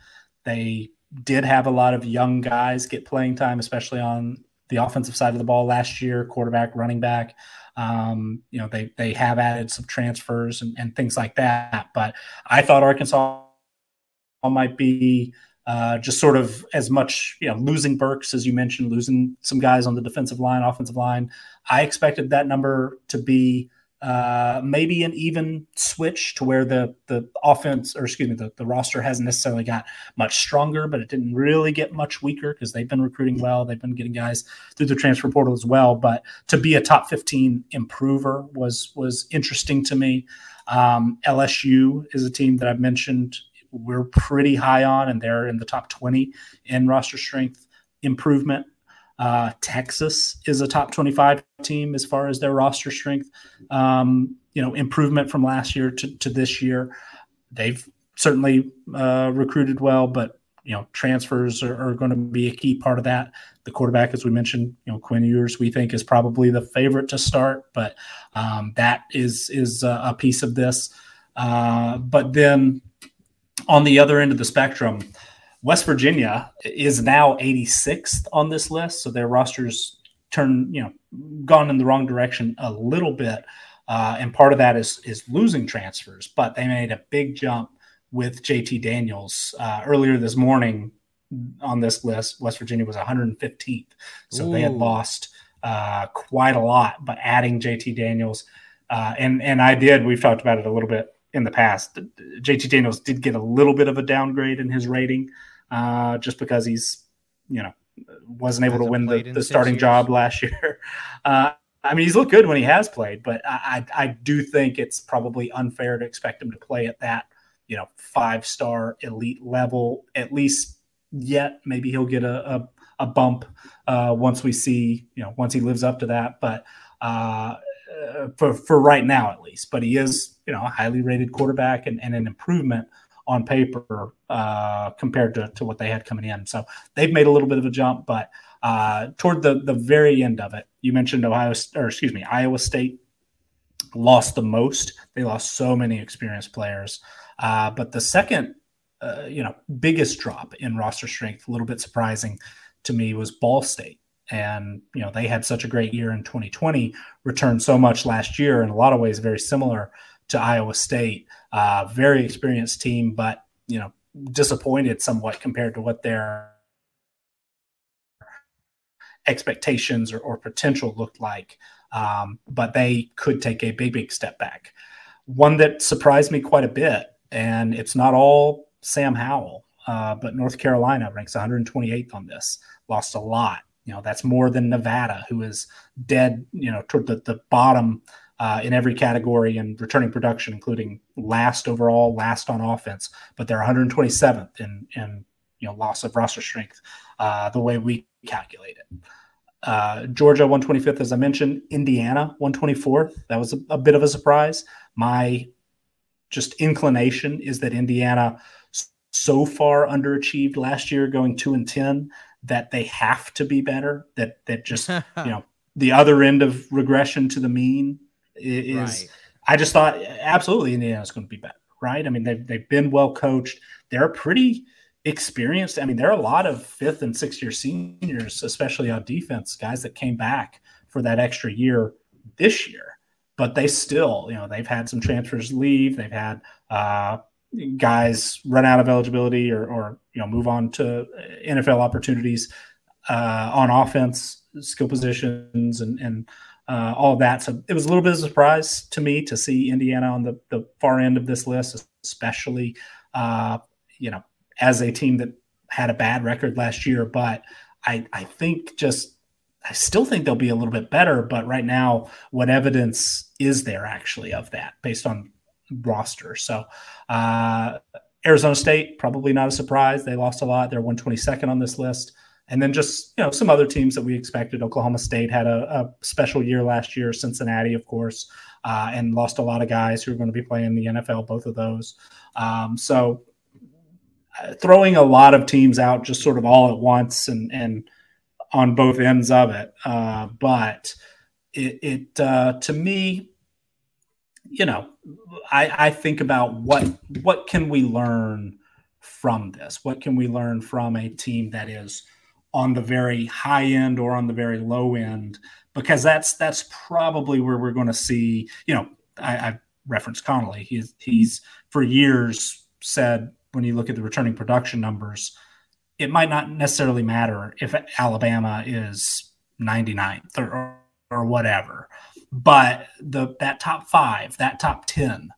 They did have a lot of young guys get playing time, especially on the offensive side of the ball last year, quarterback, running back. Um, you know, they they have added some transfers and, and things like that. But I thought Arkansas might be uh, just sort of as much, you know, losing Burks as you mentioned, losing some guys on the defensive line, offensive line. I expected that number to be uh, maybe an even switch to where the the offense or excuse me the, the roster hasn't necessarily got much stronger but it didn't really get much weaker because they've been recruiting well. They've been getting guys through the transfer portal as well. But to be a top 15 improver was was interesting to me. Um, lsu is a team that i've mentioned we're pretty high on and they're in the top 20 in roster strength improvement uh, Texas is a top 25 team as far as their roster strength. Um, you know, improvement from last year to, to this year. They've certainly uh, recruited well, but you know, transfers are, are, going to be a key part of that. The quarterback, as we mentioned, you know, Quinn Ewers, we think is probably the favorite to start, but um, that is is a, a, piece of this. Uh, but then on the other end of the spectrum, West Virginia is now 86th on this list, so their rosters turn you know gone in the wrong direction a little bit, uh, and part of that is is losing transfers. But they made a big jump with JT Daniels uh, earlier this morning on this list. West Virginia was 115th, so Ooh. they had lost uh, quite a lot. But adding JT Daniels, uh, and and I did. We've talked about it a little bit in the past. JT Daniels did get a little bit of a downgrade in his rating uh, just because he's, you know, wasn't able to win the, the starting years. job last year. Uh, I mean, he's looked good when he has played, but I, I, I do think it's probably unfair to expect him to play at that, you know, five star elite level at least yet. Maybe he'll get a, a, a bump uh, once we see, you know, once he lives up to that. But uh, for for right now at least, but he is, you know, a highly rated quarterback and, and an improvement on paper uh, compared to, to what they had coming in. So they've made a little bit of a jump, but uh, toward the the very end of it, you mentioned Ohio or excuse me, Iowa State lost the most. They lost so many experienced players, uh, but the second, uh, you know, biggest drop in roster strength, a little bit surprising to me, was Ball State. And you know they had such a great year in 2020, returned so much last year in a lot of ways very similar to Iowa State. Uh, very experienced team, but you know disappointed somewhat compared to what their expectations or, or potential looked like. Um, but they could take a big, big step back. One that surprised me quite a bit, and it's not all Sam Howell, uh, but North Carolina ranks 128th on this. Lost a lot. You know, that's more than Nevada, who is dead, you know, toward the, the bottom uh, in every category and returning production, including last overall, last on offense. But they're 127th in in you know loss of roster strength, uh, the way we calculate it. Uh, Georgia 125th, as I mentioned. Indiana 124th. That was a, a bit of a surprise. My just inclination is that Indiana so far underachieved last year, going two and ten, that they have to be better. That that just you know the other end of regression to the mean is right. I just thought absolutely Indiana's going to be better, right? I mean, they've, they've been well coached. They're pretty experienced. I mean, there are a lot of fifth and sixth year seniors, especially on defense, guys that came back for that extra year this year, but they still, you know, they've had some transfers leave. They've had uh, guys run out of eligibility or, or, you know, move on to NFL opportunities uh, on offense, skill positions, and, and uh, all that. So it was a little bit of a surprise to me to see Indiana on the, the far end of this list, especially, uh, you know, as a team that had a bad record last year. But I, I think just, I still think they'll be a little bit better. But right now, what evidence is there actually of that based on roster? So, uh, Arizona State, probably not a surprise. They lost a lot. They're 122nd on this list and then just you know some other teams that we expected. Oklahoma State had a, a special year last year. Cincinnati, of course, uh, and lost a lot of guys who are going to be playing the NFL. Both of those. Um, so uh, throwing a lot of teams out just sort of all at once and and on both ends of it. Uh, but it, it uh, to me you know, I, I think about what what can we learn from this? What can we learn from a team that is on the very high end or on the very low end? Because that's that's probably where we're going to see. You know, I, I referenced Connelly. He's he's for years said when you look at the returning production numbers, it might not necessarily matter if Alabama is 99th or, or, whatever but the that top five, that top ten,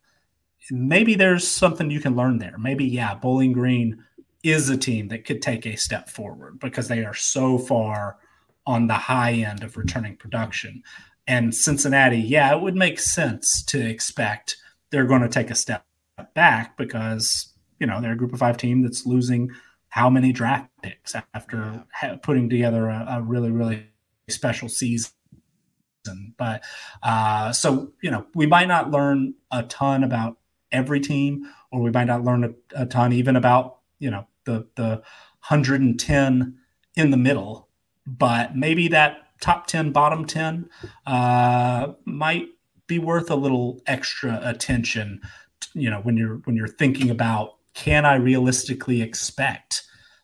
maybe there's something you can learn there. Maybe yeah, Bowling Green is a team that could take a step forward because they are so far on the high end of returning production. And Cincinnati, yeah, it would make sense to expect they're going to take a step back because you know they're a group of five team that's losing how many draft picks after putting together a, a really really special season but uh, so you know, we might not learn a ton about every team, or we might not learn a, a ton even about you know the the 110 in the middle. But maybe that top 10, bottom 10 uh, might be worth a little extra attention. You know, when you're when you're thinking about can I realistically expect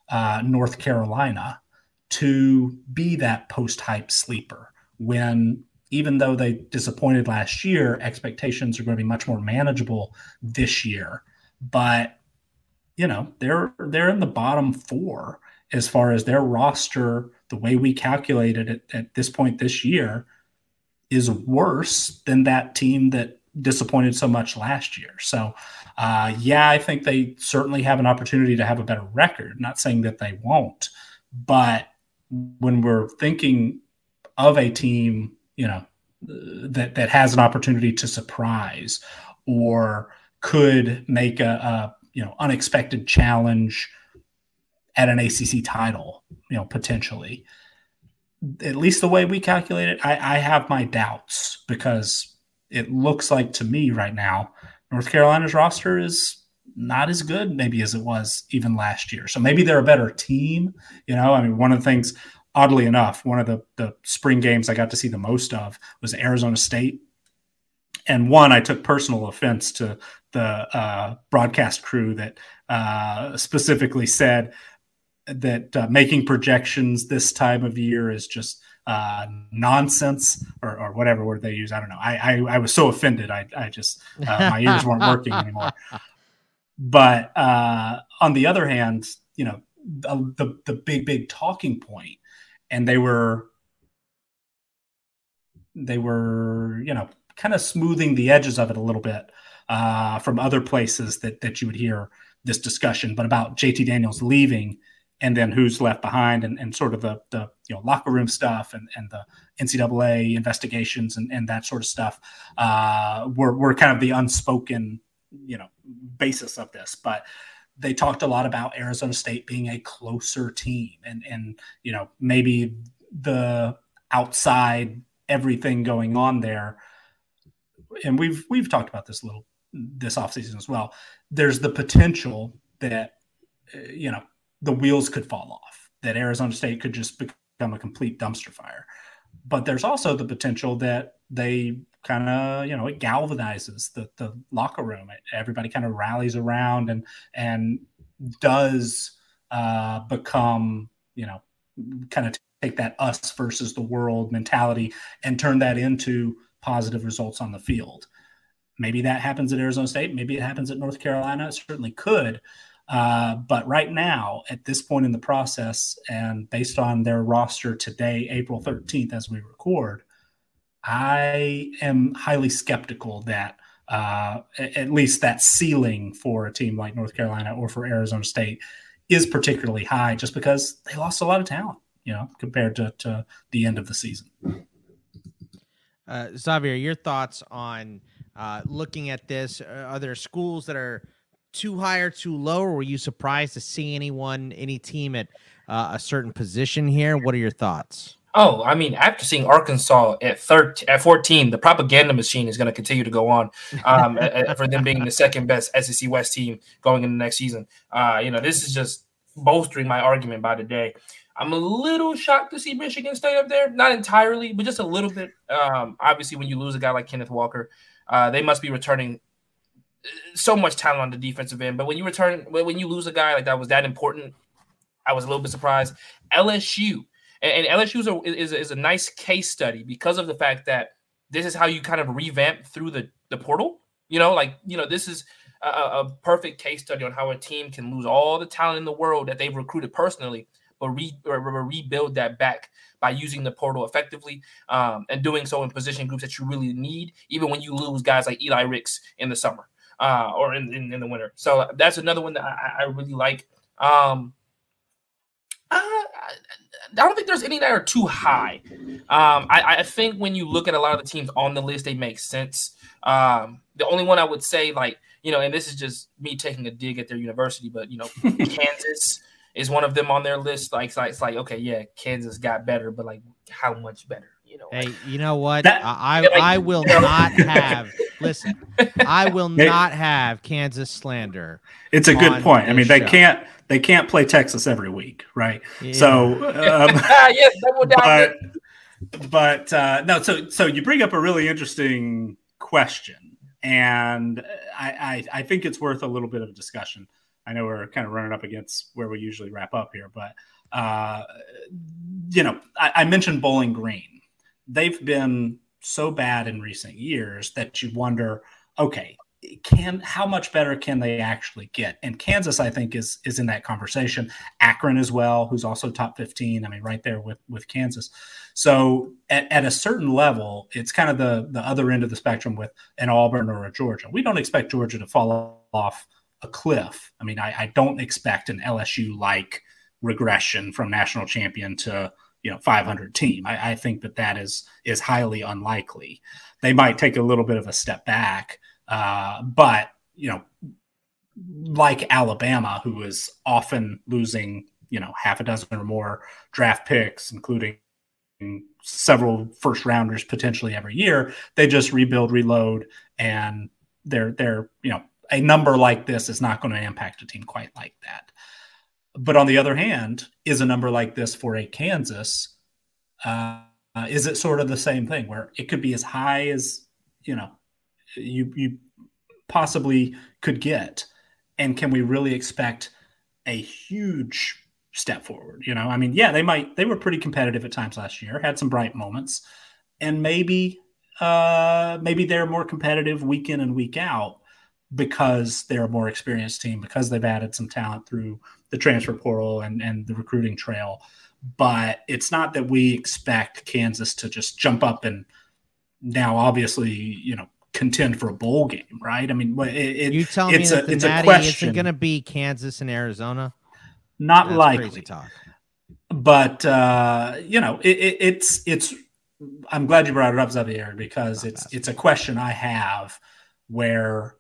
uh, North Carolina to be that post hype sleeper when even though they disappointed last year, expectations are going to be much more manageable this year. But you know, they're they're in the bottom four as far as their roster. The way we calculated it at this point this year is worse than that team that disappointed so much last year. So, uh, yeah, I think they certainly have an opportunity to have a better record. Not saying that they won't, but when we're thinking of a team you know that that has an opportunity to surprise or could make a, a you know unexpected challenge at an ACC title, you know, potentially. At least the way we calculate it, I, I have my doubts because it looks like to me right now, North Carolina's roster is not as good maybe as it was even last year. So maybe they're a better team. You know, I mean, one of the things oddly enough, one of the, the spring games I got to see the most of was Arizona State. And one, I took personal offense to the uh, broadcast crew that uh, specifically said that uh, making projections this time of year is just uh, nonsense or, or, whatever word they use. I don't know. I, I, I was so offended. I, I just, uh, my ears weren't working anymore. But uh, on the other hand, you know, the, the, the big, big talking point and they were they were you know kind of smoothing the edges of it a little bit uh, from other places that that you would hear this discussion, but about JT Daniels leaving and then who's left behind and, and sort of the, the you know locker room stuff and, and the NCAA investigations and, and that sort of stuff uh, were, were kind of the unspoken you know basis of this. But they talked a lot about Arizona State being a closer team and and you know maybe the outside everything going on there and we've we've talked about this a little this offseason as well there's the potential that uh, you know the wheels could fall off that Arizona State could just become a complete dumpster fire but there's also the potential that they kind of you know it galvanizes the the locker room. everybody kind of rallies around and and does uh, become you know kind of take that us versus the world mentality and turn that into positive results on the field. Maybe that happens at Arizona State. Maybe it happens at North Carolina. It certainly could. Uh, but right now, at this point in the process, and based on their roster today, April 13th, as we record, I am highly skeptical that uh, at least that ceiling for a team like North Carolina or for Arizona State is particularly high just because they lost a lot of talent, you know, compared to, to the end of the season. Uh, Xavier, your thoughts on uh, looking at this? Uh, are there schools that are too high or too low, or were you surprised to see anyone, any team at uh, a certain position here? What are your thoughts? Oh, I mean, after seeing Arkansas at 13, at 14, the propaganda machine is going to continue to go on um, for them being the second best SEC West team going into next season. Uh, you know, this is just bolstering my argument by the day. I'm a little shocked to see Michigan State up there. Not entirely, but just a little bit. Um, obviously, when you lose a guy like Kenneth Walker, uh, they must be returning uh, so much talent on the defensive end. But when you return, when you lose a guy like that was that important, I was a little bit surprised. LSU and, and LSU is a, is, is a nice case study because of the fact that this is how you kind of revamp through the the portal. You know, like you know, this is a, a perfect case study on how a team can lose all the talent in the world that they've recruited personally but re, or, rebuild that back by using the portal effectively um, and doing so in position groups that you really need, even when you lose guys like Eli Ricks in the summer uh, or in, in, in, the winter. So that's another one that I, I really like. Um, uh, I don't think there's any that are too high. Um, I, I, think when you look at a lot of the teams on the list, they make sense. Um, the only one I would say, like, you know, and this is just me taking a dig at their university, but, you know, Kansas, is one of them on their list. Like, it's like, it's like okay, yeah, Kansas got better, but like, how much better? You know. Hey, you know what? That, I like, I will not have. listen, I will not have Kansas slander. It's a good point. I mean, they show. can't they can't play Texas every week, right? Yeah. So, um, yes, but, but uh, no. So, so you bring up a really interesting question, and I, I I think it's worth a little bit of discussion. I know we're kind of running up against where we usually wrap up here, but uh, you know, I, I mentioned Bowling Green. They've been so bad in recent years that you wonder, okay, can how much better can they actually get? And Kansas, I think, is is in that conversation. Akron as well, who's also top fifteen. I mean, right there with with Kansas. So at, at a certain level, it's kind of the the other end of the spectrum with an Auburn or a Georgia. We don't expect Georgia to fall off a cliff. I mean, I, I don't expect an LSU like regression from national champion to you know 500 team. I, I, think that that is is highly unlikely. They might take a little bit of a step back, uh, but you know, like Alabama, who is often losing you know half a dozen or more draft picks, including several first rounders potentially every year. They just rebuild, reload, and they're they're you know a number like this is not going to impact a team quite like that. But on the other hand, is a number like this for a Kansas? Uh, is it sort of the same thing where it could be as high as you know you you possibly could get, and can we really expect a huge step forward? You know, I mean, yeah, they might they were pretty competitive at times last year, had some bright moments, and maybe uh, maybe they're more competitive week in and week out because they're a more experienced team, because they've added some talent through the transfer portal and, and the recruiting trail. But it's not that we expect Kansas to just jump up and now obviously, you know, contend for a bowl game, right? I mean, it, it, you tell it's me a, it's a question. isn't going to be Kansas and Arizona. Not That's likely. talk. But uh, you know, it, it's it's. I'm glad you brought it up, Xavier, because Not it's it's a question I have where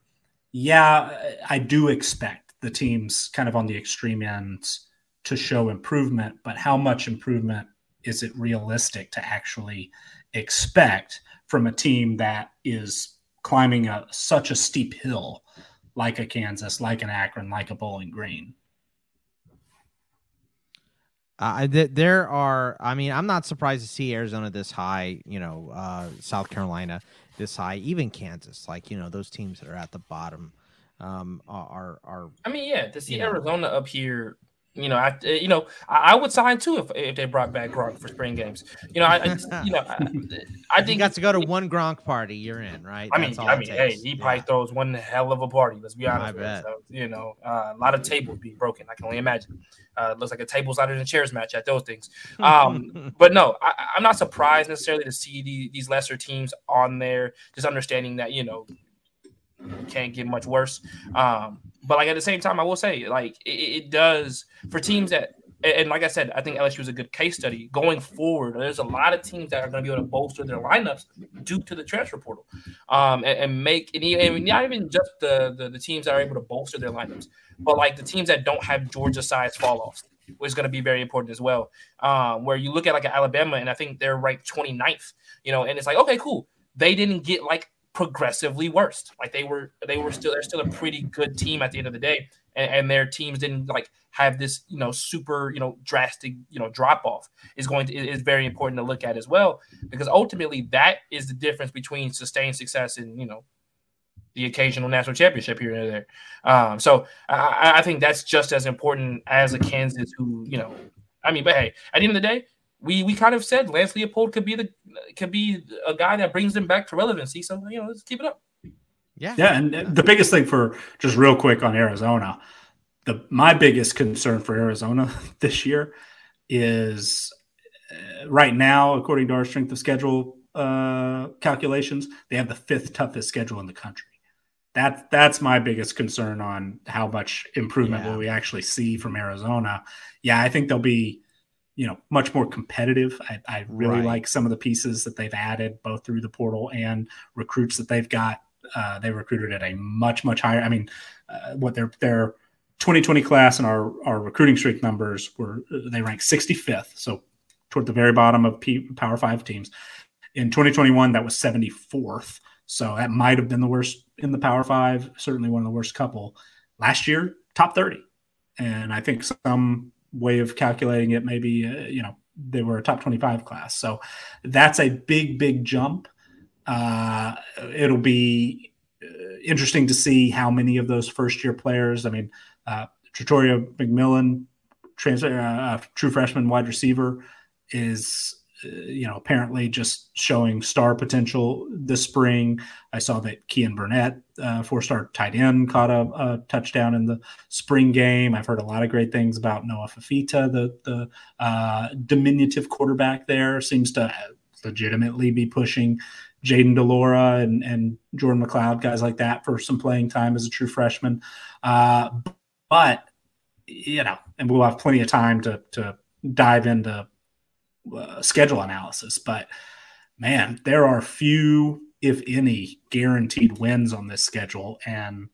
yeah, I do expect the teams kind of on the extreme ends to show improvement, but how much improvement is it realistic to actually expect from a team that is climbing a, such a steep hill like a Kansas, like an Akron, like a Bowling Green? Uh, th- there are, I mean, I'm not surprised to see Arizona this high, you know, uh, South Carolina this high, even Kansas, like, you know, those teams that are at the bottom um, are, are, I mean, yeah, to see Arizona know. up here you know, I you know I, I, would sign too if, if they brought back Gronk for spring games. You know, I, I you know I, I think you got to go to one Gronk party, you're in, right? I mean, I mean, hey, he probably yeah. throws one hell of a party. Let's be honest. So, you know, uh, a lot of tables being broken. I can only imagine. Uh, looks like a tables louder than chairs match at those things. Um, but no, I, am not surprised necessarily to see the, these lesser teams on there. Just understanding that you know can't get much worse. Um, but like at the same time, I will say like it, it does for teams that and like I said, I think LSU is a good case study going forward. There's a lot of teams that are going to be able to bolster their lineups due to the transfer portal, um, and, and, make and, even, not even just the, the, the teams that are able to bolster their lineups, but like the teams that don't have Georgia size fall offs is going to be very important as well. Um, where you look at like Alabama, and I think they're ranked 29th, you know, and it's like okay, cool, they didn't get like progressively worse. Like they were, they were still, they're still a pretty good team at the end of the day, and, and their teams didn't like have this, you know, super, you know, drastic, you know, drop off. Is going to is very important to look at as well because ultimately that is the difference between sustained success and you know the occasional national championship here and there. Um, so I, I, think that's just as important as a Kansas who, you know, I mean, but hey, at the end of the day, we we kind of said Lance Leipold could be the could be a guy that brings them back to relevancy. So you know, let's keep it up. Yeah, yeah, and the biggest thing for just real quick on Arizona, the my biggest concern for Arizona this year is uh, right now, according to our strength of schedule uh, calculations, they have the fifth toughest schedule in the country. That's that's my biggest concern on how much improvement yeah. will we actually see from Arizona. Yeah, I think they'll be you know much more competitive. I, I really right. like some of the pieces that they've added both through the portal and recruits that they've got. Uh, they recruited at a much much higher. I mean, uh, what their their 2020 class and our our recruiting streak numbers were they ranked 65th, so toward the very bottom of P, Power Five teams. In 2021, that was 74th, so that might have been the worst in the Power Five. Certainly one of the worst couple. Last year, top 30, and I think some way of calculating it maybe uh, you know they were a top 25 class. So that's a big big jump. Uh, it'll be uh, interesting to see how many of those first year players i mean uh, Tetairoa McMillan trans- uh, true freshman wide receiver is uh, you know, apparently just showing star potential this spring. I saw that Keyan Burnett, uh, four-star tight end, caught a, a, touchdown in the spring game. I've heard a lot of great things about Noah Fifita, the the uh, diminutive quarterback there, seems to legitimately be pushing Jayden de Laura and, and Jordan McCloud, guys like that, for some playing time as a true freshman. Uh, but you know, and we'll have plenty of time to to dive into uh, schedule analysis. But man, there are few, if any, guaranteed wins on this schedule, and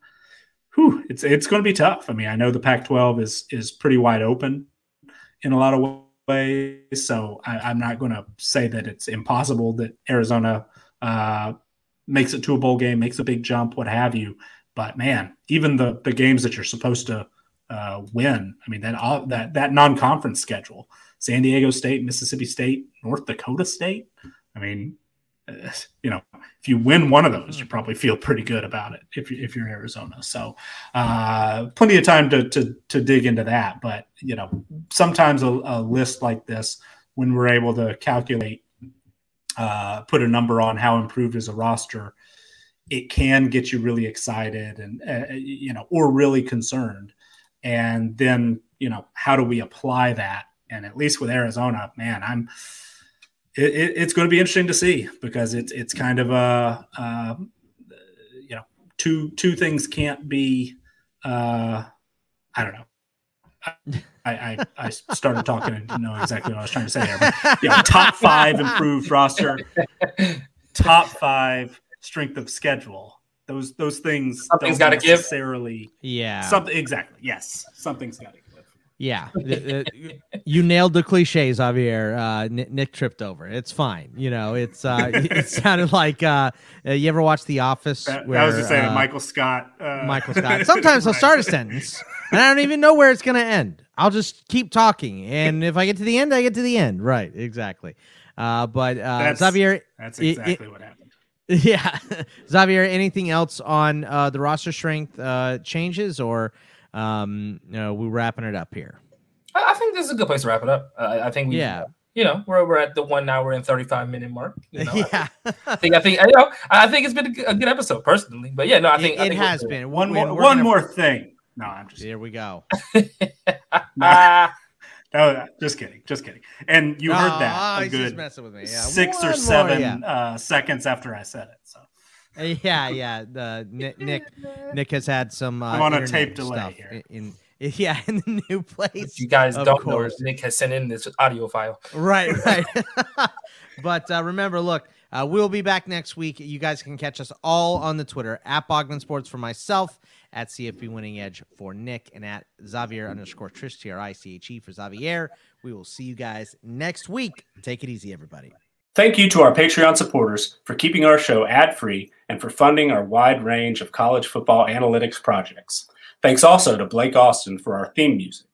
whew, it's it's going to be tough. I mean, I know the Pac-12 is is pretty wide open in a lot of ways, so I, am not going to say that it's impossible that Arizona uh, makes it to a bowl game, makes a big jump, what have you. But man, even the the games that you're supposed to uh, win, I mean that that that non-conference schedule San Diego State, Mississippi State, North Dakota State. I mean, uh, you know, if you win one of those, you probably feel pretty good about it if, if you're Arizona. So, uh, plenty of time to, to, to dig into that. But, you know, sometimes a, a list like this, when we're able to calculate, uh, put a number on how improved is a roster, it can get you really excited and, uh, you know, or really concerned. And then, you know, how do we apply that and at least with Arizona, man, I'm. It, it, it's going to be interesting to see because it's it's kind of a, uh, you know two two things can't be. Uh, I don't know. I, I, I started talking and didn't know exactly what I was trying to say there. But, you know, top five improved roster, top five strength of schedule. Those those things something's got to give. Necessarily, yeah. Something exactly. Yes, something's got to yeah, you nailed the cliches, Xavier. Uh, Nick tripped over. It's fine. You know, it's uh, it sounded like uh, uh, you ever watch The Office? Where, I was just saying, uh, Michael Scott. Uh, Michael Scott. Sometimes I'll start a sentence and I don't even know where it's going to end. I'll just keep talking, and if I get to the end, I get to the end. Right? Exactly. Uh, but uh, that's, Xavier, that's exactly it, what happened. Yeah, Xavier. Anything else on uh, the roster strength uh, changes or? Um, you know, we're wrapping it up here. I, I think this is a good place to wrap it up. Uh, I think we, yeah. You know, we're, we're at the one hour and thirty five minute mark. You know, yeah, I think I think you know I think it's been a good, a good episode personally. But yeah, no, I think it, I think has been. One more one gonna... more thing. No, I'm just here. We go. no, just kidding, just kidding. And you no, heard that a good messing with me. Yeah. six one or seven more, yeah. uh, seconds after I said it. So yeah, yeah. The Nick Nick, Nick has had some. Uh, I'm on a tape delay here. In, in, yeah, in the new place. If you guys don't course. know, Nick has sent in this audio file. Right, right. but uh, remember, look, uh, we'll be back next week. You guys can catch us all on the Twitter at Bogman Sports for myself, at CFB Winning Edge for Nick, and at Xavier underscore Triche, T R I C H E for Xavier. We will see you guys next week. Take it easy, everybody. Thank you to our Patreon supporters for keeping our show ad free and for funding our wide range of college football analytics projects. Thanks also to Blake Austin for our theme music.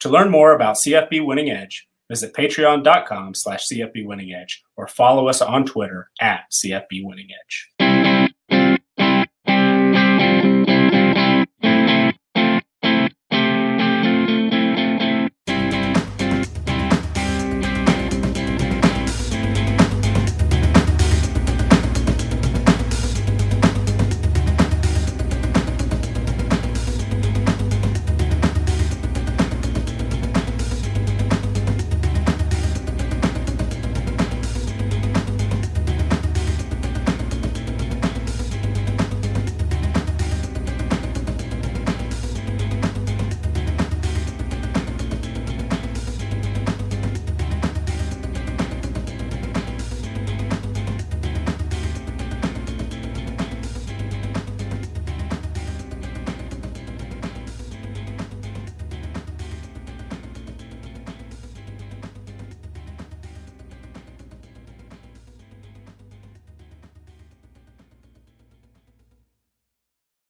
To learn more about CFB Winning Edge, visit patreon.com slash CFB Winning Edge or follow us on Twitter at CFB Winning Edge.